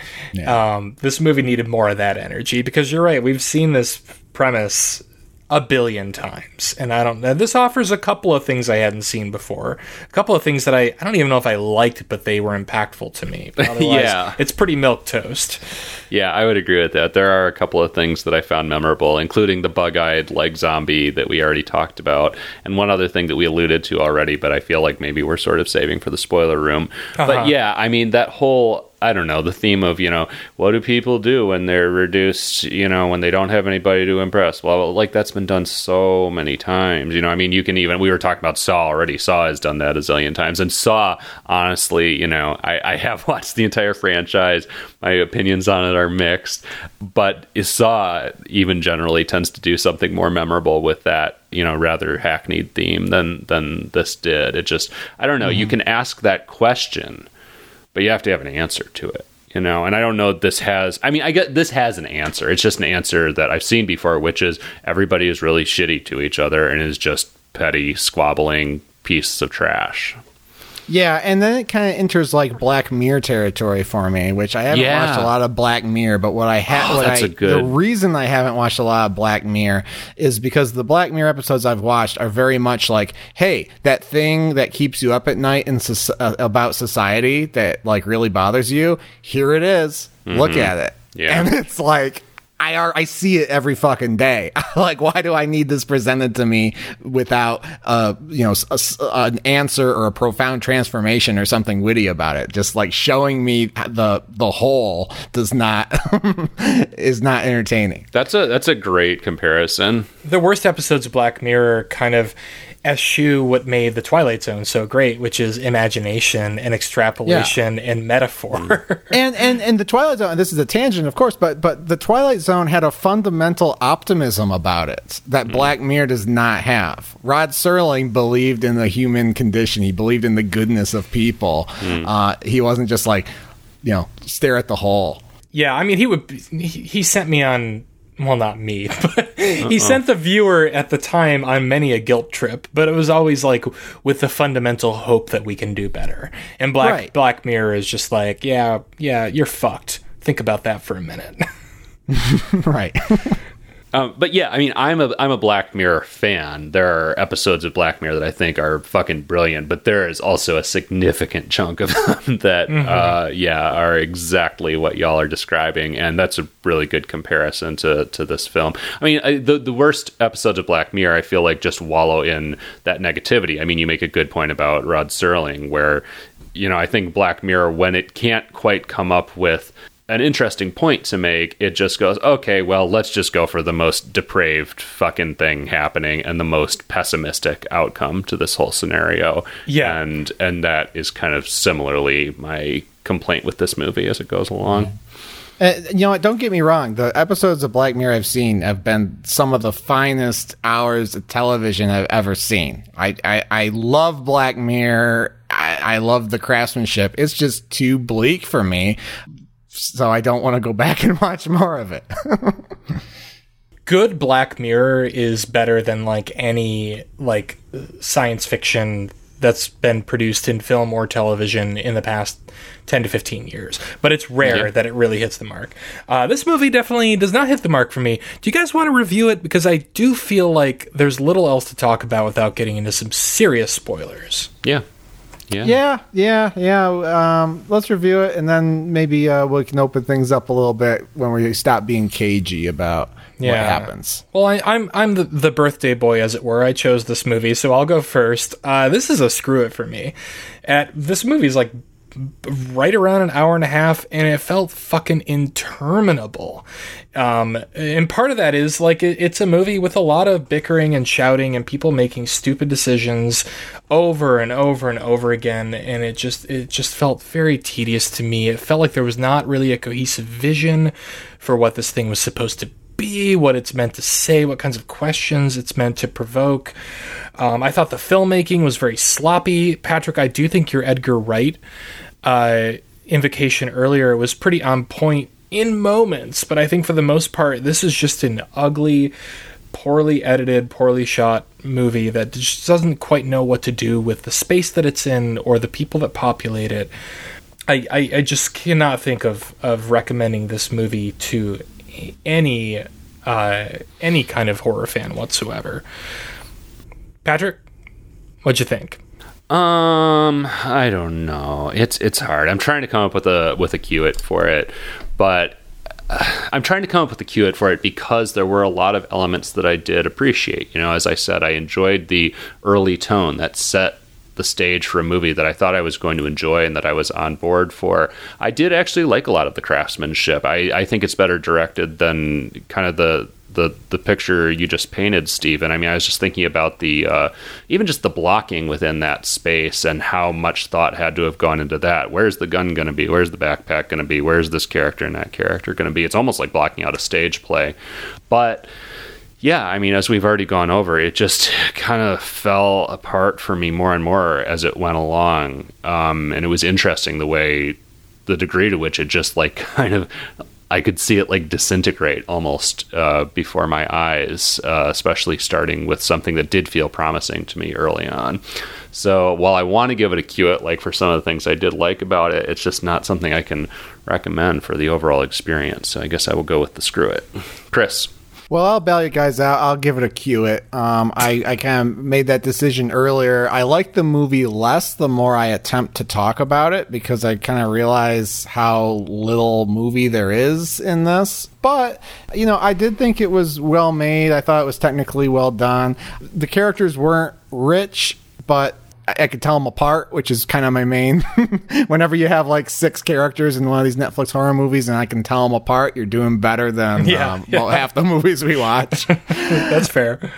Um, this movie needed more of that energy because you're right. We've seen this premise a billion times, and I don't. Know. This offers a couple of things I hadn't seen before. A couple of things that I I don't even know if I liked, but they were impactful to me. Yeah. it's pretty milk toast. Yeah, I would agree with that. There are a couple of things that I found memorable, including the bug-eyed leg zombie that we already talked about, and one other thing that we alluded to already, but I feel like maybe we're sort of saving for the spoiler room. Uh-huh. But yeah, I mean that whole I don't know, the theme of, you know, what do people do when they're reduced, you know, when they don't have anybody to impress? Well, like that's been done so many times. You know, I mean, you can even, we were talking about Saw already. Saw has done that a zillion times. And Saw, honestly, you know, I, I have watched the entire franchise. My opinions on it are mixed. But Saw, even generally, tends to do something more memorable with that you know rather hackneyed theme than than this did it just i don't know you mm-hmm. can ask that question but you have to have an answer to it you know? And i don't know this has i mean i get this has an answer. It's just an answer that i've seen before which is everybody is really shitty to each other and is just petty squabbling pieces of trash Yeah, and then it kind of enters like Black Mirror territory for me, which I haven't Yeah. watched a lot of Black Mirror. But what I have, Oh, what that's I, a good- the reason I haven't watched a lot of Black Mirror is because the Black Mirror episodes I've watched are very much like, hey, that thing that keeps you up at night in soc- uh, about society that like really bothers you. Here it is. Look at it. Mm-hmm. Yeah. and it's like. I are, I see it every fucking day. like, why do I need this presented to me without, uh, you know, s- a s- an answer or a profound transformation or something witty about it? Just like showing me the the whole does not is not entertaining. that's a that's a great comparison the worst episodes of Black Mirror kind of eschew what made the Twilight Zone so great, which is imagination and extrapolation and metaphor. Mm. and and and the Twilight Zone. This is a tangent, of course, but but the Twilight Zone had a fundamental optimism about it that mm. Black Mirror does not have. Rod Serling believed in the human condition. He believed in the goodness of people. Mm. Uh, he wasn't just like, you know, stare at the hole. yeah, I mean, he would. He, he sent me on. Well, not me, but he sent the viewer at the time on many a guilt trip. But it was always like with the fundamental hope that we can do better. And Black Right. Black Mirror is just like, yeah, yeah, you're fucked. Think about that for a minute. right. Um, but yeah, I mean, I'm a I'm a Black Mirror fan. There are episodes of Black Mirror that I think are fucking brilliant, but there is also a significant chunk of them that, uh, yeah, are exactly what y'all are describing, and that's a really good comparison to to this film. I mean, I, the the worst episodes of Black Mirror, I feel like, just wallow in that negativity. I mean, you make a good point about Rod Serling, where you know, I think Black Mirror, when it can't quite come up with an interesting point to make, it just goes, okay, well, let's just go for the most depraved fucking thing happening and the most pessimistic outcome to this whole scenario. Yeah. And and that is kind of similarly my complaint with this movie as it goes along. Uh, you know? Don't get me wrong. The episodes of Black Mirror I've seen have been some of the finest hours of television I've ever seen. I I, I love Black Mirror. I, I love the craftsmanship. It's just too bleak for me, so I don't want to go back and watch more of it. Good Black Mirror is better than like any like science fiction that's been produced in film or television in the past 10 to 15 years. But it's rare Yeah. that it really hits the mark. Uh, this movie definitely does not hit the mark for me. Do you guys want to review it? Because I do feel like there's little else to talk about without getting into some serious spoilers. Yeah. Yeah. yeah, yeah, yeah. Um, let's review it, and then maybe uh, we can open things up a little bit when we stop being cagey about what happens. Well, I, I'm I'm the, the birthday boy, as it were. I chose this movie, so I'll go first. Uh, this is a screw it for me. At this movie is like b- right around an hour and a half, and it felt fucking interminable. Um, and part of that is like it, it's a movie with a lot of bickering and shouting and people making stupid decisions over and over and over again, and it just it just felt very tedious to me. It felt like there was not really a cohesive vision for what this thing was supposed to be, what it's meant to say, what kinds of questions it's meant to provoke. Um, I thought the filmmaking was very sloppy. Patrick, I do think your Edgar Wright uh, invocation earlier was pretty on point in moments, but I think for the most part, this is just an ugly, poorly edited, poorly shot movie that just doesn't quite know what to do with the space that it's in or the people that populate it. I, I, I just cannot think of, of recommending this movie to any uh, any kind of horror fan whatsoever. Patrick, what'd you think? Um, I don't know. It's it's hard. I'm trying to come up with a with a Q-it for it, but uh, I'm trying to come up with a Q-it for it because there were a lot of elements that I did appreciate. You know, as I said, I enjoyed the early tone that set the stage for a movie that I thought I was going to enjoy and that I was on board for. I did actually like a lot of the craftsmanship. I, I think it's better directed than kind of the the the picture you just painted, Steven. I mean, I was just thinking about the uh, even just the blocking within that space and how much thought had to have gone into that. Where's the gun going to be? Where's the backpack going to be? Where's this character and that character going to be? It's almost like blocking out a stage play, but yeah, I mean, as we've already gone over, it just kind of fell apart for me more and more as it went along. Um, and it was interesting the way, the degree to which it just like kind of, I could see it like disintegrate almost uh, before my eyes, uh, especially starting with something that did feel promising to me early on. So while I want to give it a Q it, like for some of the things I did like about it, it's just not something I can recommend for the overall experience. So I guess I will go with the screw it. Chris. Well, I'll bail you guys out. I'll give it a cue it. Um, I, I kind of made that decision earlier. I like the movie less the more I attempt to talk about it because I kind of realize how little movie there is in this. But, you know, I did think it was well made. I thought it was technically well done. The characters weren't rich, but I could tell them apart, which is kind of my main. Whenever you have like six characters in one of these Netflix horror movies and I can tell them apart, you're doing better than Yeah, um, yeah. well, half the movies we watch. That's fair.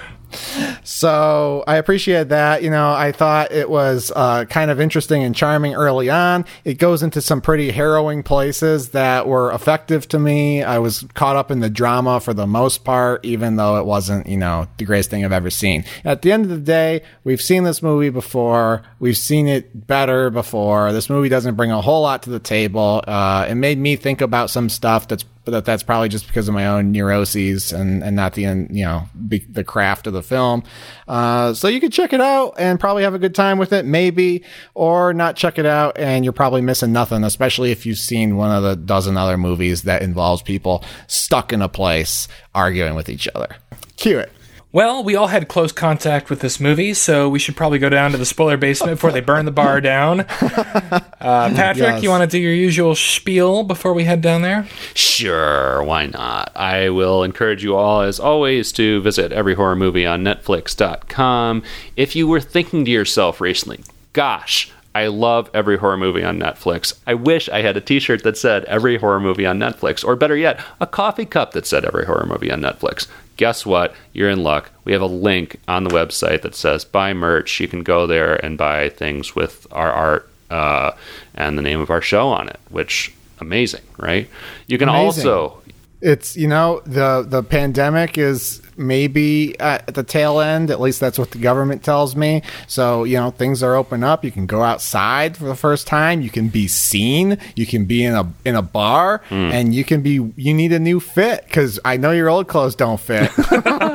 So I appreciate that. You know, I thought it was uh, kind of interesting and charming early on. It goes into some pretty harrowing places that were effective to me. I was caught up in the drama for the most part, even though it wasn't, you know, the greatest thing I've ever seen. At the end of the day, we've seen this movie before. We've seen it better before. This movie doesn't bring a whole lot to the table. Uh, it made me think about some stuff that's that that's probably just because of my own neuroses and, and not the you know be, the craft of the film. Uh, so you could check it out and probably have a good time with it, maybe, or not check it out and you're probably missing nothing, especially if you've seen one of the dozen other movies that involves people stuck in a place arguing with each other. Cue it. Well, we all had close contact with this movie, so we should probably go down to the spoiler basement before they burn the bar down. Uh, Patrick, Yes. you want to do your usual spiel before we head down there? Sure, why not? I will encourage you all, as always, to visit every horror movie on Netflix.com. If you were thinking to yourself recently, gosh, I love every horror movie on Netflix. I wish I had a t shirt that said every horror movie on Netflix, or better yet, a coffee cup that said every horror movie on Netflix. Guess what? You're in luck. We have a link on the website that says buy merch. You can go there and buy things with our art uh, and the name of our show on it, which amazing, right? You can Amazing. also It's you know the the pandemic is maybe at the tail end. At least that's what the government tells me. So you know things are open up. You can go outside for the first time. You can be seen. You can be in a in a bar, hmm. and you can be. You need a new fit because I know your old clothes don't fit.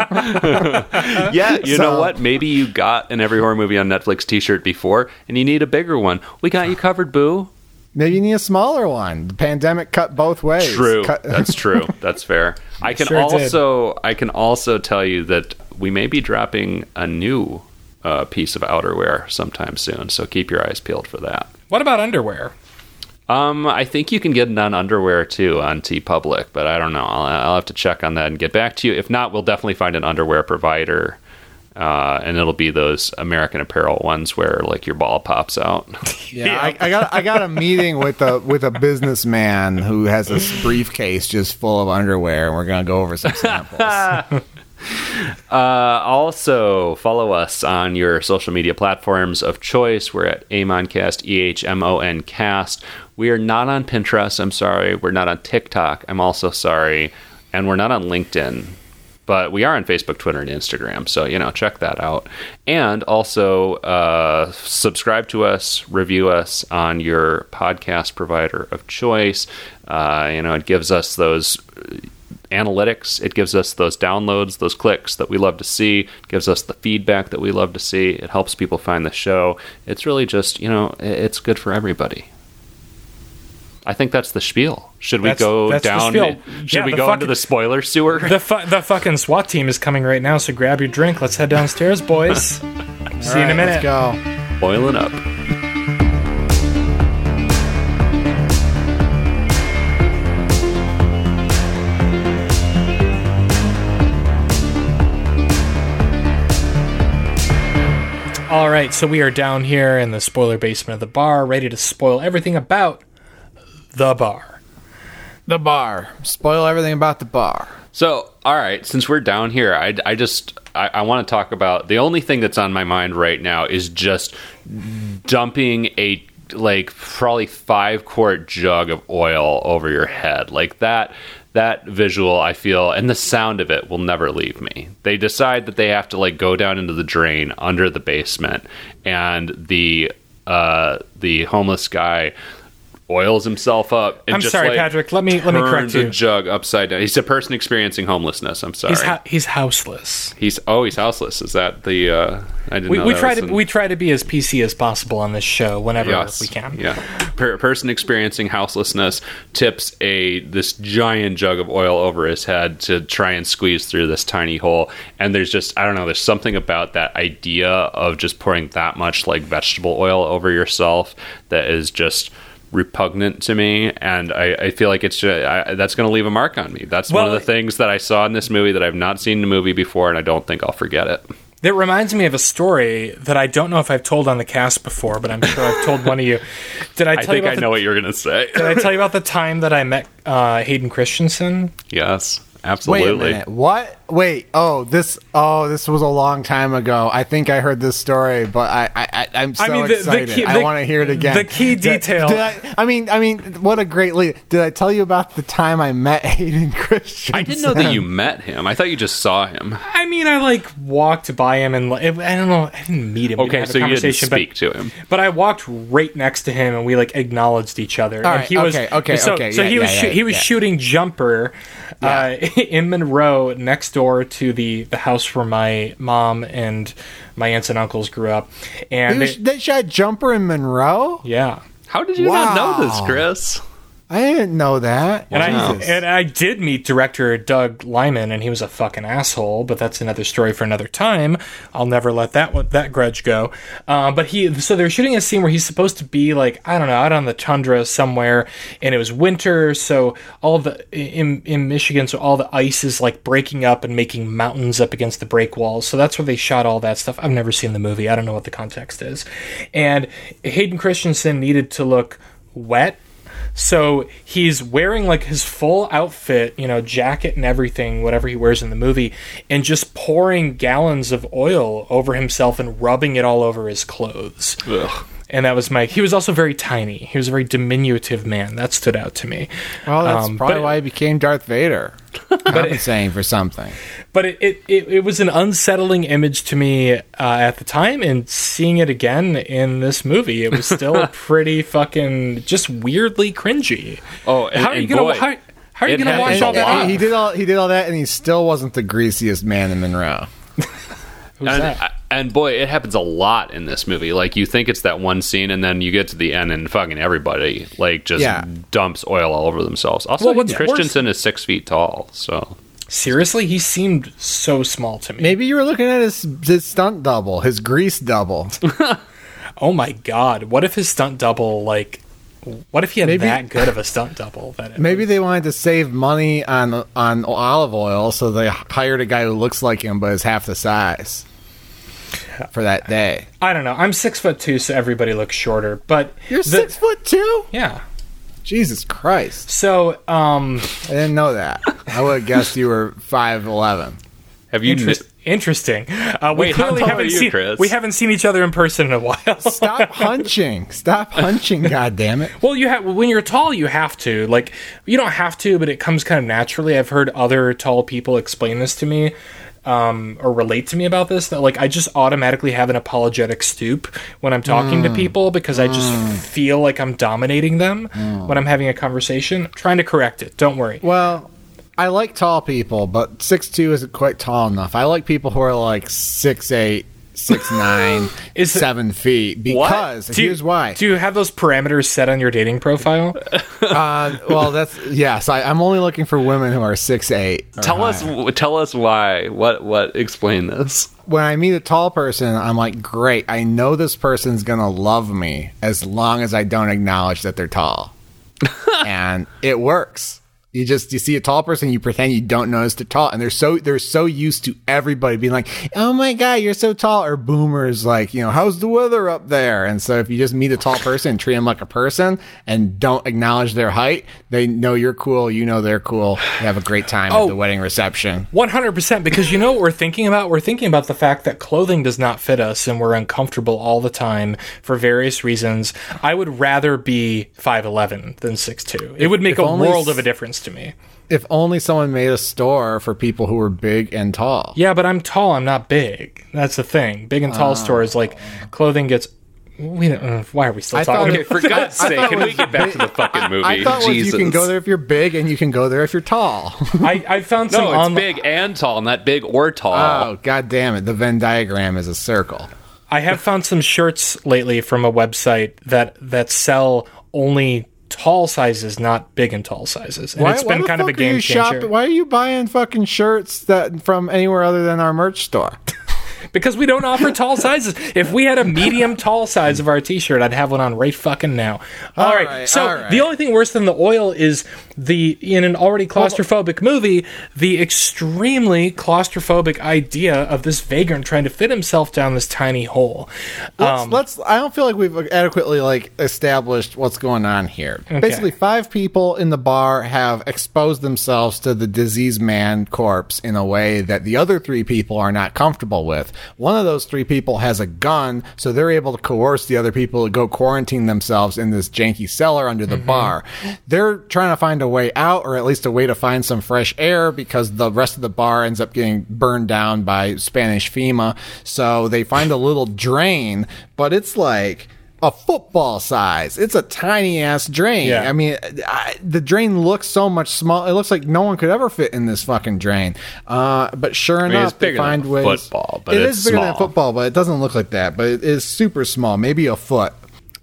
yeah, you know what? Maybe you got an every horror movie on Netflix T-shirt before, and you need a bigger one. We got you covered, boo. maybe you need a smaller one. The pandemic cut both ways. True. Cut- That's true. That's fair. I can Sure did. also I can also tell you that we may be dropping a new uh, piece of outerwear sometime soon. So keep your eyes peeled for that. What about underwear? Um, I think you can get it on underwear too on TeePublic, but I don't know. I'll, I'll have to check on that and get back to you. If not, we'll definitely find an underwear provider. Uh, and it'll be those American Apparel ones where like your ball pops out. Yeah, I, I got I got a meeting with a with a businessman who has a briefcase just full of underwear, and we're gonna go over some samples. Uh, also, follow us on your social media platforms of choice. We're at Ehmoncast, E H M O N Cast. We are not on Pinterest. I'm sorry. We're not on TikTok. I'm also sorry. And we're not on LinkedIn. But we are on Facebook, Twitter, and Instagram. So, you know, check that out. And also, uh, subscribe to us, review us on your podcast provider of choice. Uh, you know, it gives us those analytics. It gives us those downloads, those clicks that we love to see. It gives us the feedback that we love to see. It helps people find the show. It's really just, you know, it's good for everybody. I think that's the spiel. Should we That's- go that's the down? spiel. Should Yeah, we the go into the spoiler sewer? The fu- the fucking SWAT team is coming right now, so grab your drink. Let's head downstairs, boys. See you in a minute. Let's go. Boiling up. All right, so we are down here in the spoiler basement of the bar, ready to spoil everything about the bar. The bar. Spoil everything about the bar. So, all right, since we're down here, I, I just I, I want to talk about the only thing that's on my mind right now is just dumping a like probably five quart jug of oil over your head like that. That visual, I feel, and the sound of it will never leave me. They decide that they have to like go down into the drain under the basement, and the uh, the homeless guy oils himself up. And I'm just, sorry, like, Patrick, let me- let me correct turns a you. jug upside down. He's a person experiencing homelessness. I'm sorry. He's hou- he's houseless. He's oh, he's houseless. Is that the? uh I didn't We, know we try to an- we try to be as PC as possible on this show whenever yes, we can. Yeah, per- person experiencing houselessness tips a this giant jug of oil over his head to try and squeeze through this tiny hole. And there's just I don't know. There's something about that idea of just pouring that much like vegetable oil over yourself that is just repugnant to me and I, I feel like it's just, I, that's going to leave a mark on me that's one of the things that i saw in this movie that i've not seen in a movie before and i don't think i'll forget it That reminds me of a story that I don't know if I've told on the cast before, but I'm sure I've told one of you. Did I i tell you think about i the, know what you're going to say Did I tell you about the time that I met uh, Hayden Christensen? yes Wait absolutely a minute. What? Wait. Oh, this. Oh, this was a long time ago. I think I heard this story, but I, I, I I'm so I mean, the- the excited. key- I the- want to hear it again. the key detail- Did, I, I mean, I mean, what a great lead. Did I tell you about the time I met Hayden Christensen? i didn't know that you met him i thought you just saw him I mean, I like walked by him and I don't know, I didn't meet him. Okay didn't so a you didn't speak but, to him but I walked right next to him and we like acknowledged each other. All and right, he was okay, okay, so, okay, So yeah, he was yeah, shoo- yeah, he was yeah. shooting jumper uh, in Monroe next door to the the house where my mom and my aunts and uncles grew up, and He was- they- they shot Jumper in Monroe. yeah. how did you not know this chris I didn't know that. And I, and I did meet director Doug Liman, and he was a fucking asshole. But that's another story for another time. I'll never let that one, that grudge go. Uh, but he, so they're shooting a scene where he's supposed to be like I don't know, out on the tundra somewhere, and it was winter, so all the in in Michigan, so all the ice is like breaking up and making mountains up against the break walls. So that's where they shot all that stuff. I've never seen the movie. I don't know what the context is. And Hayden Christensen needed to look wet so he's wearing like his full outfit, you know, jacket and everything, whatever he wears in the movie, and just pouring gallons of oil over himself and rubbing it all over his clothes. Ugh. and that was Mike. He was also very tiny. He was a very diminutive man. That stood out to me. Well, that's Um, probably but- why he became Darth Vader. Compensating for something. but it, it, it, it was an unsettling image to me uh, at the time and seeing it again in this movie it was still pretty fucking just weirdly cringy Oh, and- how are you and gonna boy, how, how are you gonna happens watch all that he, he did all he did all that, and he still wasn't the greasiest man in Monroe. Who's and, that? And boy, it happens a lot in this movie. Like you think it's that one scene, and then you get to the end, and fucking everybody like just Yeah. dumps oil all over themselves. Also, Well, what's Christensen is six feet tall, so seriously he seemed so small to me Maybe you were looking at his his stunt double, his grease double. oh my god what if his stunt double like what if he had Maybe- that good of a stunt double that it Maybe they wanted to save money on on olive oil, so they hired a guy who looks like him but is half the size for that day. i don't know i'm six foot two so everybody looks shorter but You're the- six foot two. yeah Jesus Christ! so um I didn't know that. I would have guessed you were five eleven. have you? Interest, interesting. Uh, we Wait, how clearly tall haven't are you, seen Chris? we haven't seen each other in person in a while. Stop hunching! Stop hunching! God damn it! well, you have when you're tall, you have to like you don't have to, but it comes kind of naturally. I've heard other tall people explain this to me. Um, or relate to me about this that like I just automatically have an apologetic stoop when I'm talking Mm. to people because I just feel like I'm dominating them Mm. when I'm having a conversation. I'm trying to correct it. Don't worry. Well, I like tall people, but six two isn't quite tall enough. I like people who are like six eight, six nine, Is it- seven feet. Because Do you- here's why. Do you have those parameters set on your dating profile? Uh, well, that's yes. I, I'm only looking for women who are six eight. or Tell us, higher. tell us why. What? What? Explain this. when I meet a tall person, I'm like, great. I know this person's gonna love me as long as I don't acknowledge that they're tall, and it works. You just you see a tall person, you pretend you don't notice they're tall, and they're so they're so used to everybody being like, "Oh my god, you're so tall," or boomers like, you know, "How's the weather up there?" And so if you just meet a tall person and treat them like a person and don't acknowledge their height, they know you're cool, you know they're cool. You have a great time Oh. at the oh. wedding reception. One hundred percent, because you know what we're thinking about. We're thinking about the fact that clothing does not fit us, and we're uncomfortable all the time for various reasons. I would rather be five eleven than six two. It would make if a world of a difference to me. If only someone made a store for people who were big and tall. Yeah, but I'm tall. I'm not big. That's the thing. Big and tall stores like clothing gets. We don't. Uh, why are we still I talking? thought- Okay, for God's sake, can we get back to the fucking movie? I thought was Jesus. you can go there if you're big and you can go there if you're tall. I, I found some No, it's online. big and tall, not big or tall. oh, god damn it. The Venn diagram is a circle. I have found some shirts lately from a website that that sell only tall sizes, not big and tall sizes, and it's been kind of a fuck are you game changer. Why are you buying fucking shirts that from anywhere other than our merch store? because we don't offer tall sizes. If we had a medium tall size of our t-shirt, I'd have one on right fucking now. all right. right, So all right. the only thing worse than the oil is the in an already claustrophobic movie, the extremely claustrophobic idea of this vagrant trying to fit himself down this tiny hole. Let's, Um, let's. I don't feel like we've adequately like established what's going on here. Basically, five people in the bar have exposed themselves to the diseased man corpse in a way that the other three people are not comfortable with. One of those three people has a gun, so they're able to coerce the other people to go quarantine themselves in this janky cellar under the mm-hmm. bar. They're trying to find a way out, or at least a way to find some fresh air, because the rest of the bar ends up getting burned down by Spanish FEMA. So they find a little drain, but it's like a football size. It's a tiny ass drain. Yeah. I mean, I, the drain looks so much small. It looks like no one could ever fit in this fucking drain. Uh, but sure mean, enough, they find a ways. football, but it it's is bigger than football, but it doesn't look like that. But it is super small, maybe a foot.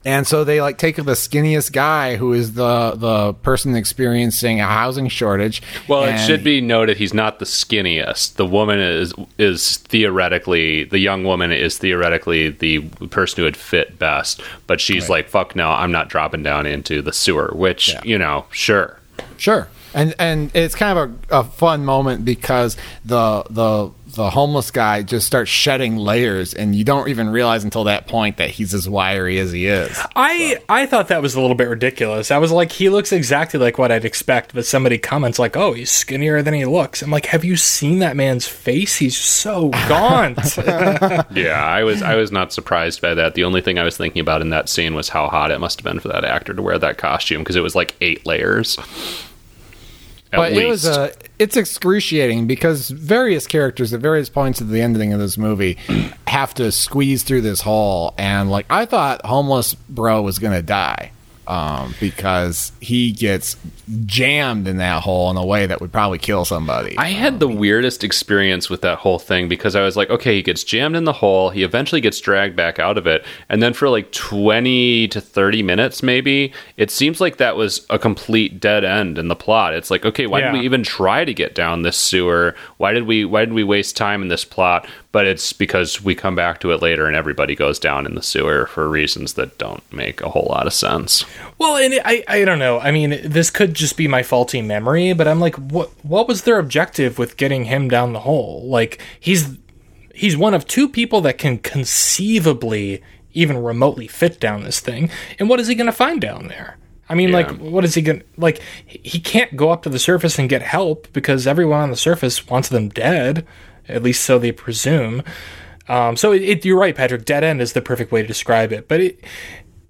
And so they like take the skinniest guy who is the the person experiencing a housing shortage. Well, it should be noted he's not the skinniest. The woman is is theoretically the young woman is theoretically the person who would fit best, but she's like, "Fuck no, I'm not dropping down into the sewer." Which you know, sure. Sure. And and it's kind of a, a fun moment because the the the homeless guy just starts shedding layers, and you don't even realize until that point that he's as wiry as he is. I I thought that was a little bit ridiculous. I was like, he looks exactly like what I'd expect, but somebody comments like, "Oh, he's skinnier than he looks." I'm like, have you seen that man's face? He's so gaunt. Yeah, I was I was not surprised by that. The only thing I was thinking about in that scene was how hot it must have been for that actor to wear that costume because it was like eight layers. At but least. it was uh, it's excruciating because various characters at various points of the ending of this movie have to squeeze through this hole and like i thought homeless bro was gonna die um, because he gets jammed in that hole in a way that would probably kill somebody I had the weirdest experience with that whole thing because I was like, okay, he gets jammed in the hole. He eventually gets dragged back out of it. And then for like 20 to 30 minutes, maybe, it seems like that was a complete dead end in the plot. It's like, okay, why Yeah. did we even try to get down this sewer? Why did we, why did we waste time in this plot? But it's because we come back to it later and everybody goes down in the sewer for reasons that don't make a whole lot of sense. Well, and I, I don't know. I mean, this could just be my faulty memory, but I'm like, what what was their objective with getting him down the hole? Like he's he's one of two people that can conceivably even remotely fit down this thing. And what is he going to find down there? I mean, Yeah. like, what is he going to like? He can't go up to the surface and get help because everyone on the surface wants them dead. At least so they presume. Um, so it, it, you're right, Patrick. Dead end is the perfect way to describe it. But it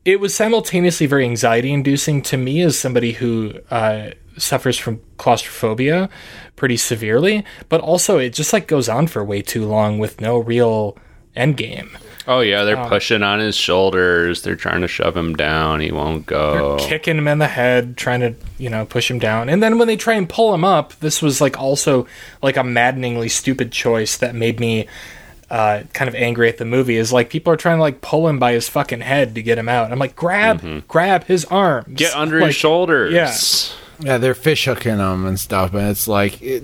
it was simultaneously very anxiety inducing to me as somebody who uh, suffers from claustrophobia pretty severely. But also, it just like goes on for way too long with no real end game. Oh yeah, they're pushing on his shoulders. They're trying to shove him down. He won't go. They're kicking him in the head, trying to, you know, push him down. And then when they try and pull him up, this was like also like a maddeningly stupid choice that made me uh, kind of angry at the movie. Is like people are trying to like pull him by his fucking head to get him out. I'm like, grab, grab his arms, Get under Like, his shoulders. yeah. Yeah, they're fish hooking them and stuff, and it's like, it,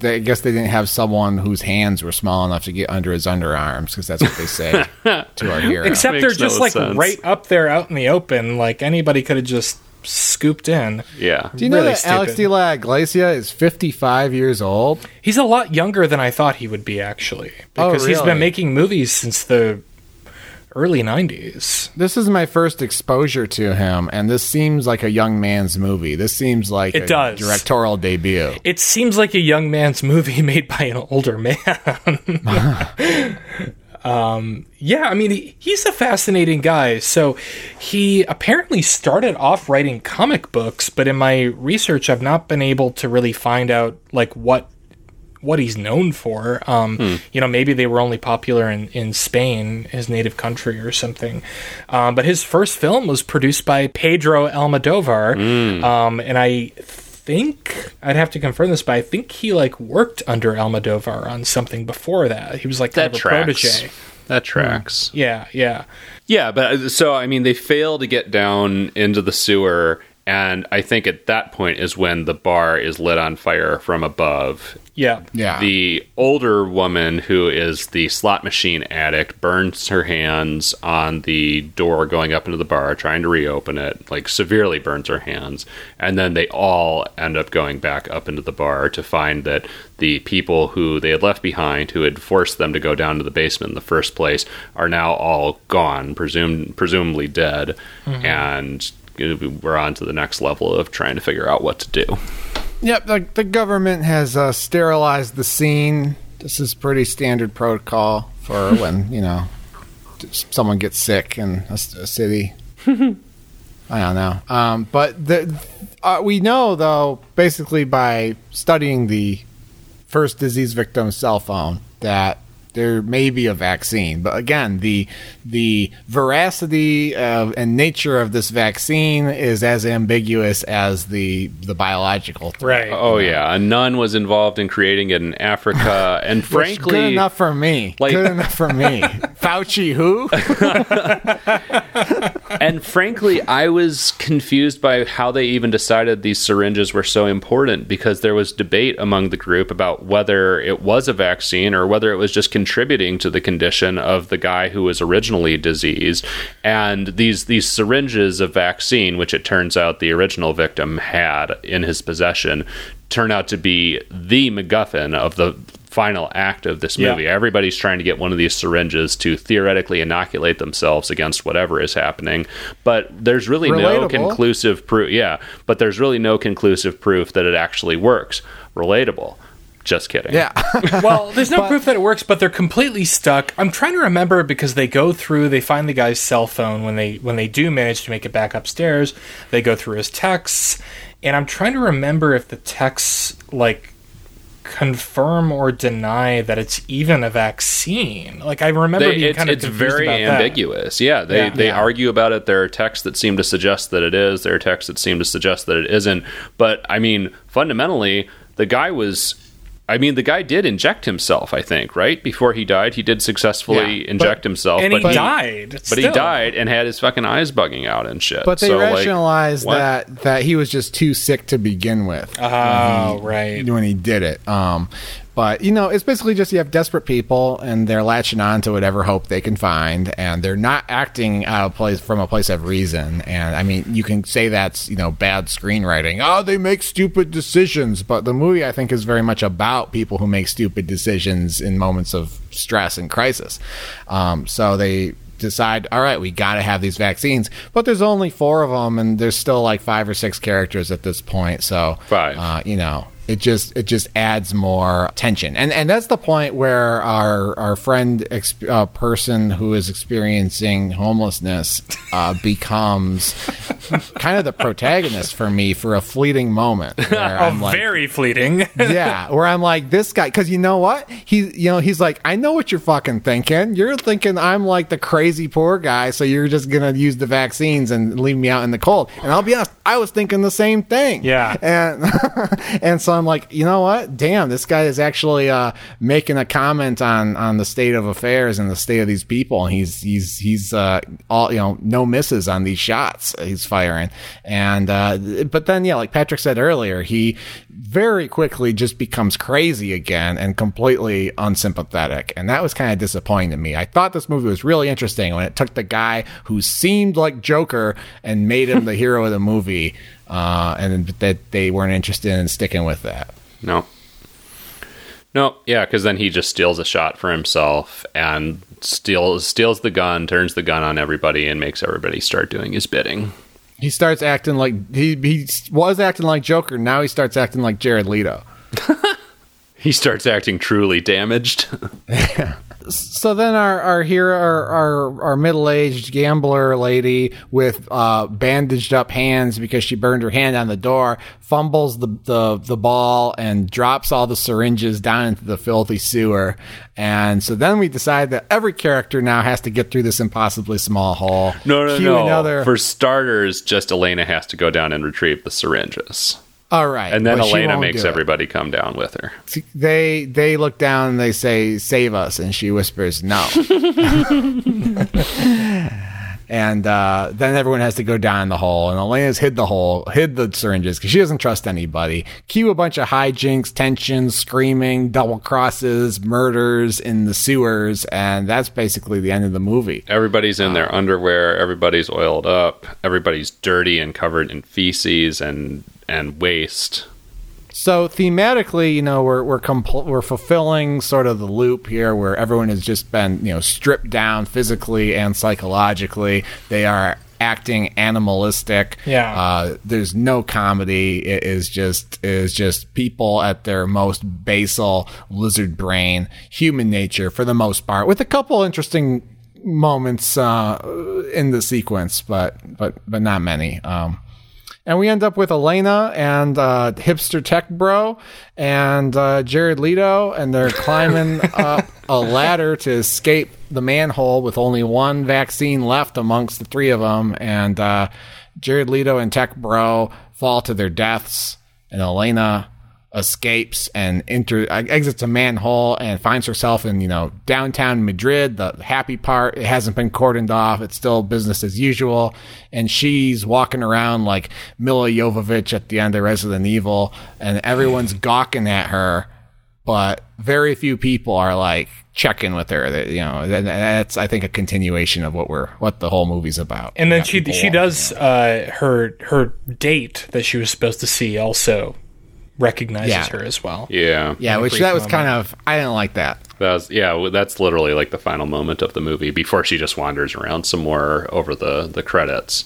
they, I guess they didn't have someone whose hands were small enough to get under his underarms because that's what they say to our hero. Except Makes they're just no like sense. right up there out in the open. Like anybody could have just scooped in. Yeah. Do you know really that Alex stupid. de la Iglesia is 55 years old? He's a lot younger than I thought he would be, actually, Oh, because he's been making movies since the early '90s. This is my first exposure to him, and this seems like a young man's movie. This seems like It a does. directorial debut. It seems like a young man's movie made by an older man. um, yeah, I mean, he, he's a fascinating guy. So he apparently started off writing comic books, but in my research, I've not been able to really find out like what what he's known for. Um, You know, maybe they were only popular in, in Spain, his native country, or something. Um, but his first film was produced by Pedro Almodovar, um, and I think I'd have to confirm this, but I think he like worked under Almodovar on something before that. He was like kind That of a tracks. protege. That tracks. Yeah, yeah. Yeah, but uh, so I mean, they fail to get down into the sewer, and I think at that point is when the bar is lit on fire from above. Yeah. Yeah. The older woman who is the slot machine addict burns her hands on the door going up into the bar, trying to reopen it, like severely burns her hands. And then they all end up going back up into the bar to find that the people who they had left behind, who had forced them to go down to the basement in the first place, are now all gone, presumed presumably dead. Mm-hmm. And we're on to the next level of trying to figure out what to do. Yep, the, the government has uh, sterilized the scene. This is pretty standard protocol for when, you know, someone gets sick in a city. I don't know. Um, but the, uh, we know, though, basically by studying the first disease victim's cell phone, that there may be a vaccine. But again, the the veracity of, and nature of this vaccine is as ambiguous as the the biological. threat. Right. Oh yeah, a nun was involved in creating it in Africa, and frankly, good enough for me. like- good enough for me. Fauci, who? and frankly, I was confused by how they even decided these syringes were so important because there was debate among the group about whether it was a vaccine or whether it was just contributing to the condition of the guy who was originally diseased. And these these syringes of vaccine, which it turns out the original victim had in his possession, turn out to be the MacGuffin of the final act of this movie. Yeah. Everybody's trying to get one of these syringes to theoretically inoculate themselves against whatever is happening, but there's really no conclusive proof. Yeah, but there's really no conclusive proof that it actually works. Relatable. Just kidding. Yeah. well, there's no proof that it works, but they're completely stuck. I'm trying to remember because they go through, they find the guy's cell phone when they when they do manage to make it back upstairs. They go through his texts, and I'm trying to remember if the texts like confirm or deny that it's even a vaccine. Like I remember They, being it's kind of it's very about that. ambiguous. Yeah, they Yeah. they Yeah. argue about it. There are texts that seem to suggest that it is. There are texts that seem to suggest that it isn't. But I mean, fundamentally, the guy was. I mean, the guy did inject himself. I think right before he died, he did successfully Yeah. inject But- himself. and but he died. But he died and had his fucking eyes bugging out and shit. But they So, rationalized what? that that he was just too sick to begin with Oh, right. when he did it. Um, but you know, it's basically just you have desperate people and they're latching on to whatever hope they can find, and they're not acting out of place from a place of reason. And I mean, you can say that's you know bad screenwriting. Oh, they make stupid decisions, but the movie I think is very much about people who make stupid decisions in moments of stress and crisis. Um, so they decide, all right, we got to have these vaccines, but there's only four of them, and there's still like five or six characters at this point. So Five. uh, you know, it just it just adds more tension, and and that's the point where our our friend uh, person who is experiencing homelessness uh, becomes kind of the protagonist for me for a fleeting moment. Oh, I'm like, very fleeting. yeah, where I'm like this guy because you know what he you know he's like I know what you're fucking thinking. You're thinking I'm like the crazy poor guy, so you're just gonna use the vaccines and leave me out in the cold. And I'll be honest, I was thinking the same thing. Yeah. and and so I'm like, you know what? Damn, this guy is actually uh, making a comment on on the state of affairs and the state of these people. He's he's he's uh, all you know, no misses on these shots he's firing. And uh, but then yeah, like Patrick said earlier, he very quickly just becomes crazy again and completely unsympathetic. And that was kind of disappointing to me. I thought this movie was really interesting when it took the guy who seemed like Joker and made him the hero of the movie. Uh, and that they weren't interested in sticking with that. No. No, yeah, because then he just steals a shot for himself and steals steals the gun, turns the gun on everybody, and makes everybody start doing his bidding. He starts acting like he he was acting like Joker. Now he starts acting like Jared Leto. He starts acting truly damaged. So then our our hero, our our, our middle aged gambler lady with uh, bandaged up hands because she burned her hand on the door fumbles the, the the ball and drops all the syringes down into the filthy sewer. And so then we decide that every character now has to get through this impossibly small hole. no, no, Cue no. Another, For starters, just Elena has to go down and retrieve the syringes, all right, and then she Elena makes everybody come down with her. they they look down and they say save us and she whispers no and uh, then everyone has to go down the hole and elena's hid the hole hid the syringes because she doesn't trust anybody cue a bunch of hijinks tensions screaming double crosses murders in the sewers and that's basically the end of the movie Everybody's in their underwear. Everybody's oiled up. Everybody's dirty and covered in feces and and waste. So thematically, you know, we're we're compl- we're fulfilling sort of the loop here, where everyone has just been, you know, stripped down physically and psychologically. They are acting animalistic. Yeah. Uh, there's no comedy. It is just it is just people at their most basal lizard brain, human nature for the most part, with a couple interesting moments uh, in the sequence, but but but not many. Um, and we end up with Elena and uh, hipster tech bro and uh, Jared Leto, and they're climbing up a ladder to escape the manhole with only one vaccine left amongst the three of them. And uh, Jared Leto and tech bro fall to their deaths, and Elena escapes and enter uh, exits a manhole and finds herself in you know downtown Madrid. The happy part it hasn't been cordoned off; it's still business as usual. And she's walking around like Milla Jovovich at the end of Resident Evil, and everyone's gawking at her, but very few people are like checking with her. That you know that's I think a continuation of what we're what the whole movie's about. And then she she does uh, her her date that she was supposed to see also recognizes Yeah. her as well. Yeah. Yeah, which brief that was moment. kind of I didn't like that. That was, yeah, that's literally like the final moment of the movie before she just wanders around some more over the, the credits.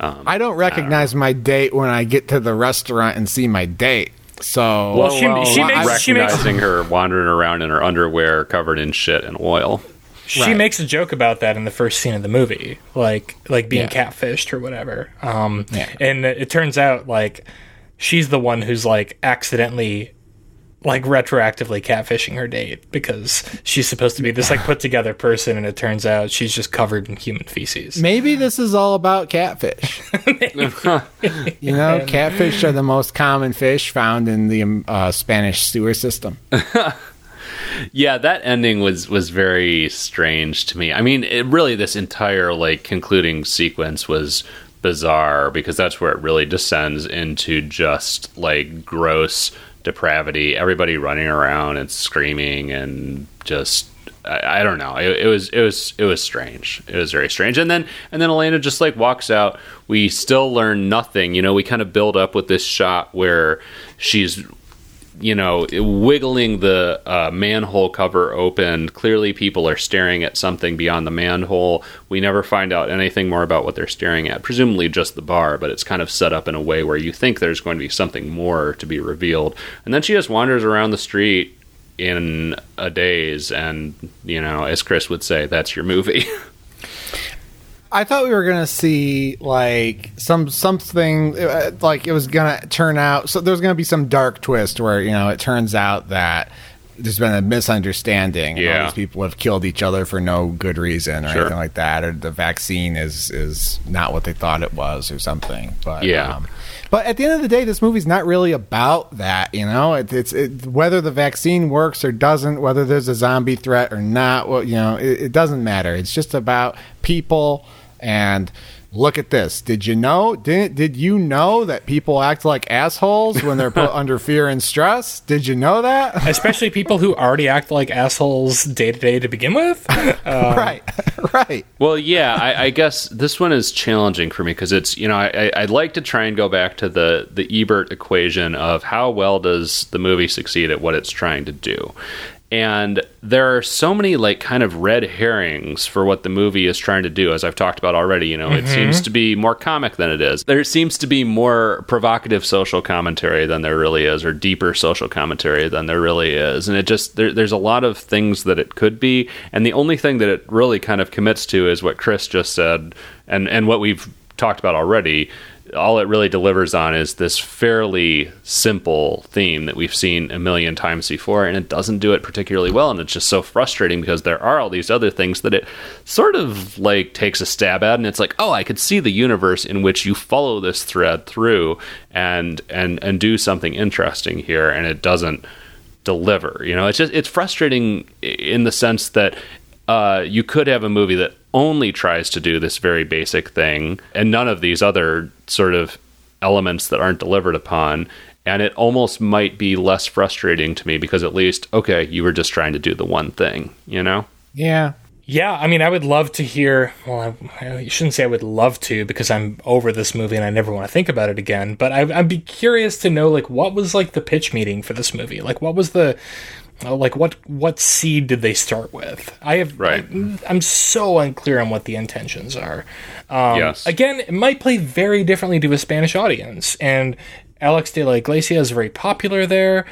Um, I don't recognize my date when I get to the restaurant and see my date. So Well, she- she why- makes- she makes- recognizing her wandering around in her underwear covered in shit and oil. She Right. makes a joke about that in the first scene of the movie, like like being Yeah. catfished or whatever. Um, Yeah. and it turns out like she's the one who's like accidentally like retroactively catfishing her date because she's supposed to be this like put together person and it turns out she's just covered in human feces. maybe this is all about catfish. you know, catfish are the most common fish found in the um, uh, Spanish sewer system. Yeah, that ending was was very strange to me. I mean, it really this entire like concluding sequence was bizarre because that's where it really descends into just like gross depravity. Everybody running around and screaming and just I, I don't know. It, it was it was it was strange. It was very strange. And then and then Elena just like walks out. We still learn nothing. You know, we kind of build up with this shot where she's you know, wiggling the uh, manhole cover open. Clearly, people are staring at something beyond the manhole. We never find out anything more about what they're staring at. Presumably, just the bar, but it's kind of set up in a way where you think there's going to be something more to be revealed. And then she just wanders around the street in a daze, and, you know, as Chris would say, that's your movie. I thought we were gonna see like some something uh, like it was gonna turn out. So there's gonna be some dark twist where you know it turns out that there's been a misunderstanding. and all Yeah. these people have killed each other for no good reason or Sure. anything like that, or the vaccine is is not what they thought it was or something. But Yeah. um, but at the end of the day, this movie's not really about that. You know, it, it's it, whether the vaccine works or doesn't, whether there's a zombie threat or not. Well, you know, it, it doesn't matter. It's just about people and. Look at this. Did you know? Did did you know that people act like assholes when they're put under fear and stress? Did you know that? Especially people who already act like assholes day to day to begin with. Um, right, right. Well, yeah, I, I guess this one is challenging for me because it's you know I, I, I'd like to try and go back to the the Ebert equation of how well does the movie succeed at what it's trying to do, and there are so many like kind of red herrings for what the movie is trying to do, as I've talked about already. You know, it mm-hmm. seems to be more comic than it is. There seems to be more provocative social commentary than there really is, or deeper social commentary than there really is, and it just there, there's a lot of things that it could be, and the only thing that it really kind of commits to is what Chris just said, and and what we've talked about already. All it really delivers on is this fairly simple theme that we've seen a million times before, and it doesn't do it particularly well. And it's just so frustrating because there are all these other things that it sort of like takes a stab at, and it's like, oh, I could see the universe in which you follow this thread through and and and do something interesting here, and it doesn't deliver. You know, it's just it's frustrating in the sense that uh, you could have a movie that only tries to do this very basic thing and none of these other sort of elements that aren't delivered upon. And it almost might be less frustrating to me because at least, okay, you were just trying to do the one thing, you know? Yeah. Yeah, I mean, I would love to hear. Well, I, I shouldn't say I would love to because I'm over this movie and I never want to think about it again. But I, I'd be curious to know, like, what was like the pitch meeting for this movie? Like, what was the, Uh, like, what what seed did they start with? I have, Right. I, am so unclear on what the intentions are. Um, Yes. Again, it might play very differently to a Spanish audience, and Alex de la Iglesia is very popular there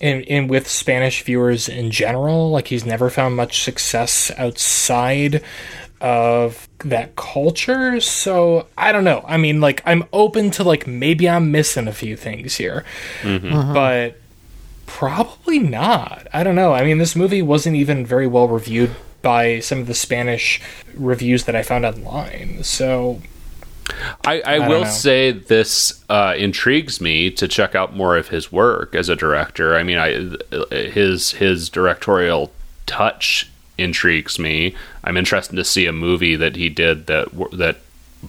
in, in with Spanish viewers in general. Like he's never found much success outside of that culture. So I don't know. I mean, like I'm open to like maybe I'm missing a few things here, mm-hmm. uh-huh. but probably not. I don't know. I mean, this movie wasn't even very well reviewed by some of the Spanish reviews that I found online. So I, I, don't will know. say this uh, intrigues me to check out more of his work as a director. I mean, I his his directorial touch intrigues me. I'm interested to see a movie that he did that that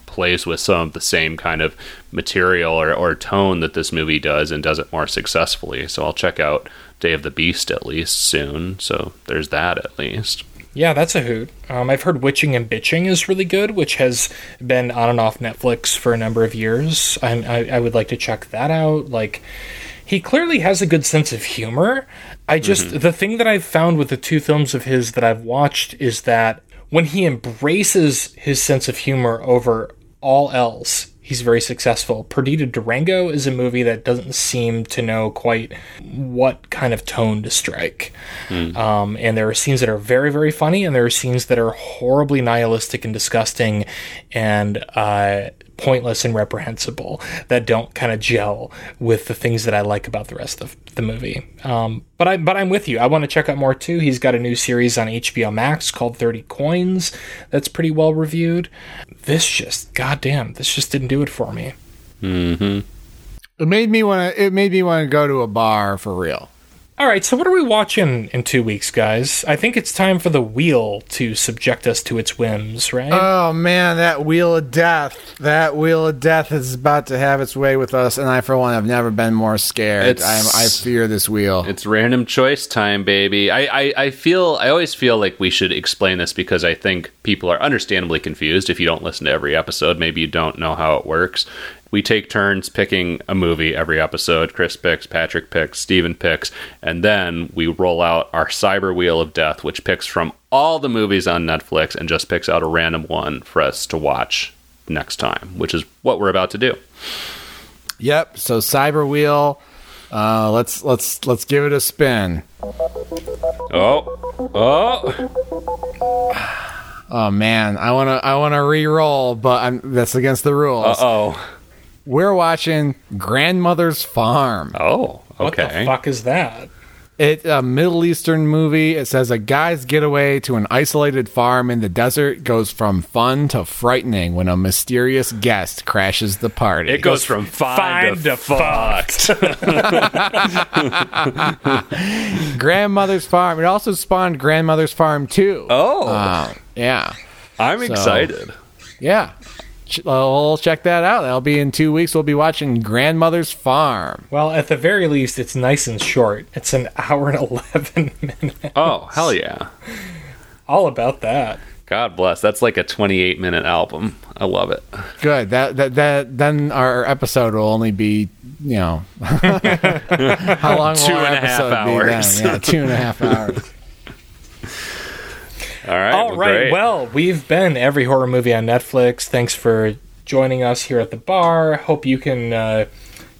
plays with some of the same kind of material or, or tone that this movie does and does it more successfully. So I'll check out Day of the Beast at least soon. So there's that at least. Yeah, that's a hoot. Um, I've heard Witching and Bitching is really good, which has been on and off Netflix for a number of years. I'm, I, I would like to check that out. Like, he clearly has a good sense of humor. I just, the thing that I've found with the two films of his that I've watched is that when he embraces his sense of humor over all else, he's very successful. Perdita Durango is a movie that doesn't seem to know quite what kind of tone to strike. Um, and there are scenes that are very, very funny, and there are scenes that are horribly nihilistic and disgusting and uh, pointless and reprehensible that don't kind of gel with the things that I like about the rest of the movie. Um, but I, but I'm with you. I want to check out more too. He's got a new series on HBO Max called Thirty Coins that's pretty well reviewed. This just, goddamn, this just didn't do it for me. Mm-hmm. It made me want to. It made me want to go to a bar for real. All right, so what are we watching in two weeks, guys? I think it's time for the wheel to subject us to its whims, right? Oh man, that wheel of death! That wheel of death is about to have its way with us, and I, for one, have never been more scared. I'm, I fear this wheel. It's random choice time, baby. I, I, I feel I always feel like we should explain this because I think people are understandably confused if you don't listen to every episode. Maybe you don't know how it works. We take turns picking a movie every episode. Chris picks, Patrick picks, Steven picks, and then we roll out our cyber wheel of death, which picks from all the movies on Netflix and just picks out a random one for us to watch next time, which is what we're about to do. Yep. So cyber wheel. Uh, let's let's let's give it a spin. Oh, oh, Oh man, I wanna I wanna re-roll, but I'm, that's against the rules. Uh oh, We're watching Grandmother's Farm. oh. Okay. What the fuck is that? It's a Middle Eastern movie. It says a guy's getaway to an isolated farm in the desert goes from fun to frightening when a mysterious guest crashes the party. It goes from fine, fine to, to fucked. Grandmother's Farm. It also spawned Grandmother's Farm 2. Oh, Uh, yeah. I'm excited. Yeah. Ch- uh, We'll check that out. That'll be in two weeks. We'll be watching Grandmother's Farm. Well, at the very least, it's nice and short. It's an hour and 11 minutes. Oh, hell yeah. All about that. God bless. That's like a 28 minute album. I love it. Good. That that that then our episode will only be you know how long Two will our and a half episode be hours. then? Yeah, two and a half hours. All right. All well, right. great. Well, we've been every horror movie on Netflix. Thanks for joining us here at the bar. Hope you can, uh,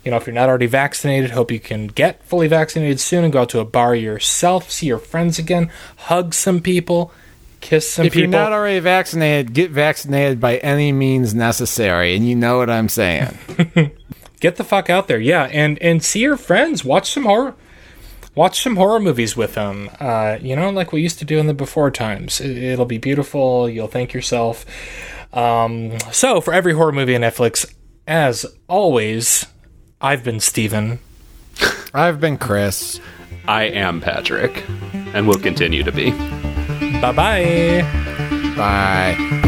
you know, if you're not already vaccinated, hope you can get fully vaccinated soon and go out to a bar yourself, see your friends again, hug some people, kiss some if people. If you're not already vaccinated, get vaccinated by any means necessary, and you know what I'm saying. get the fuck out there yeah and and see your friends watch some horror watch some horror movies with them uh, you know like we used to do in the before times it, it'll be beautiful you'll thank yourself um, so for every horror movie on netflix as always i've been steven I've been Chris. I am Patrick and will continue to be. bye bye Bye.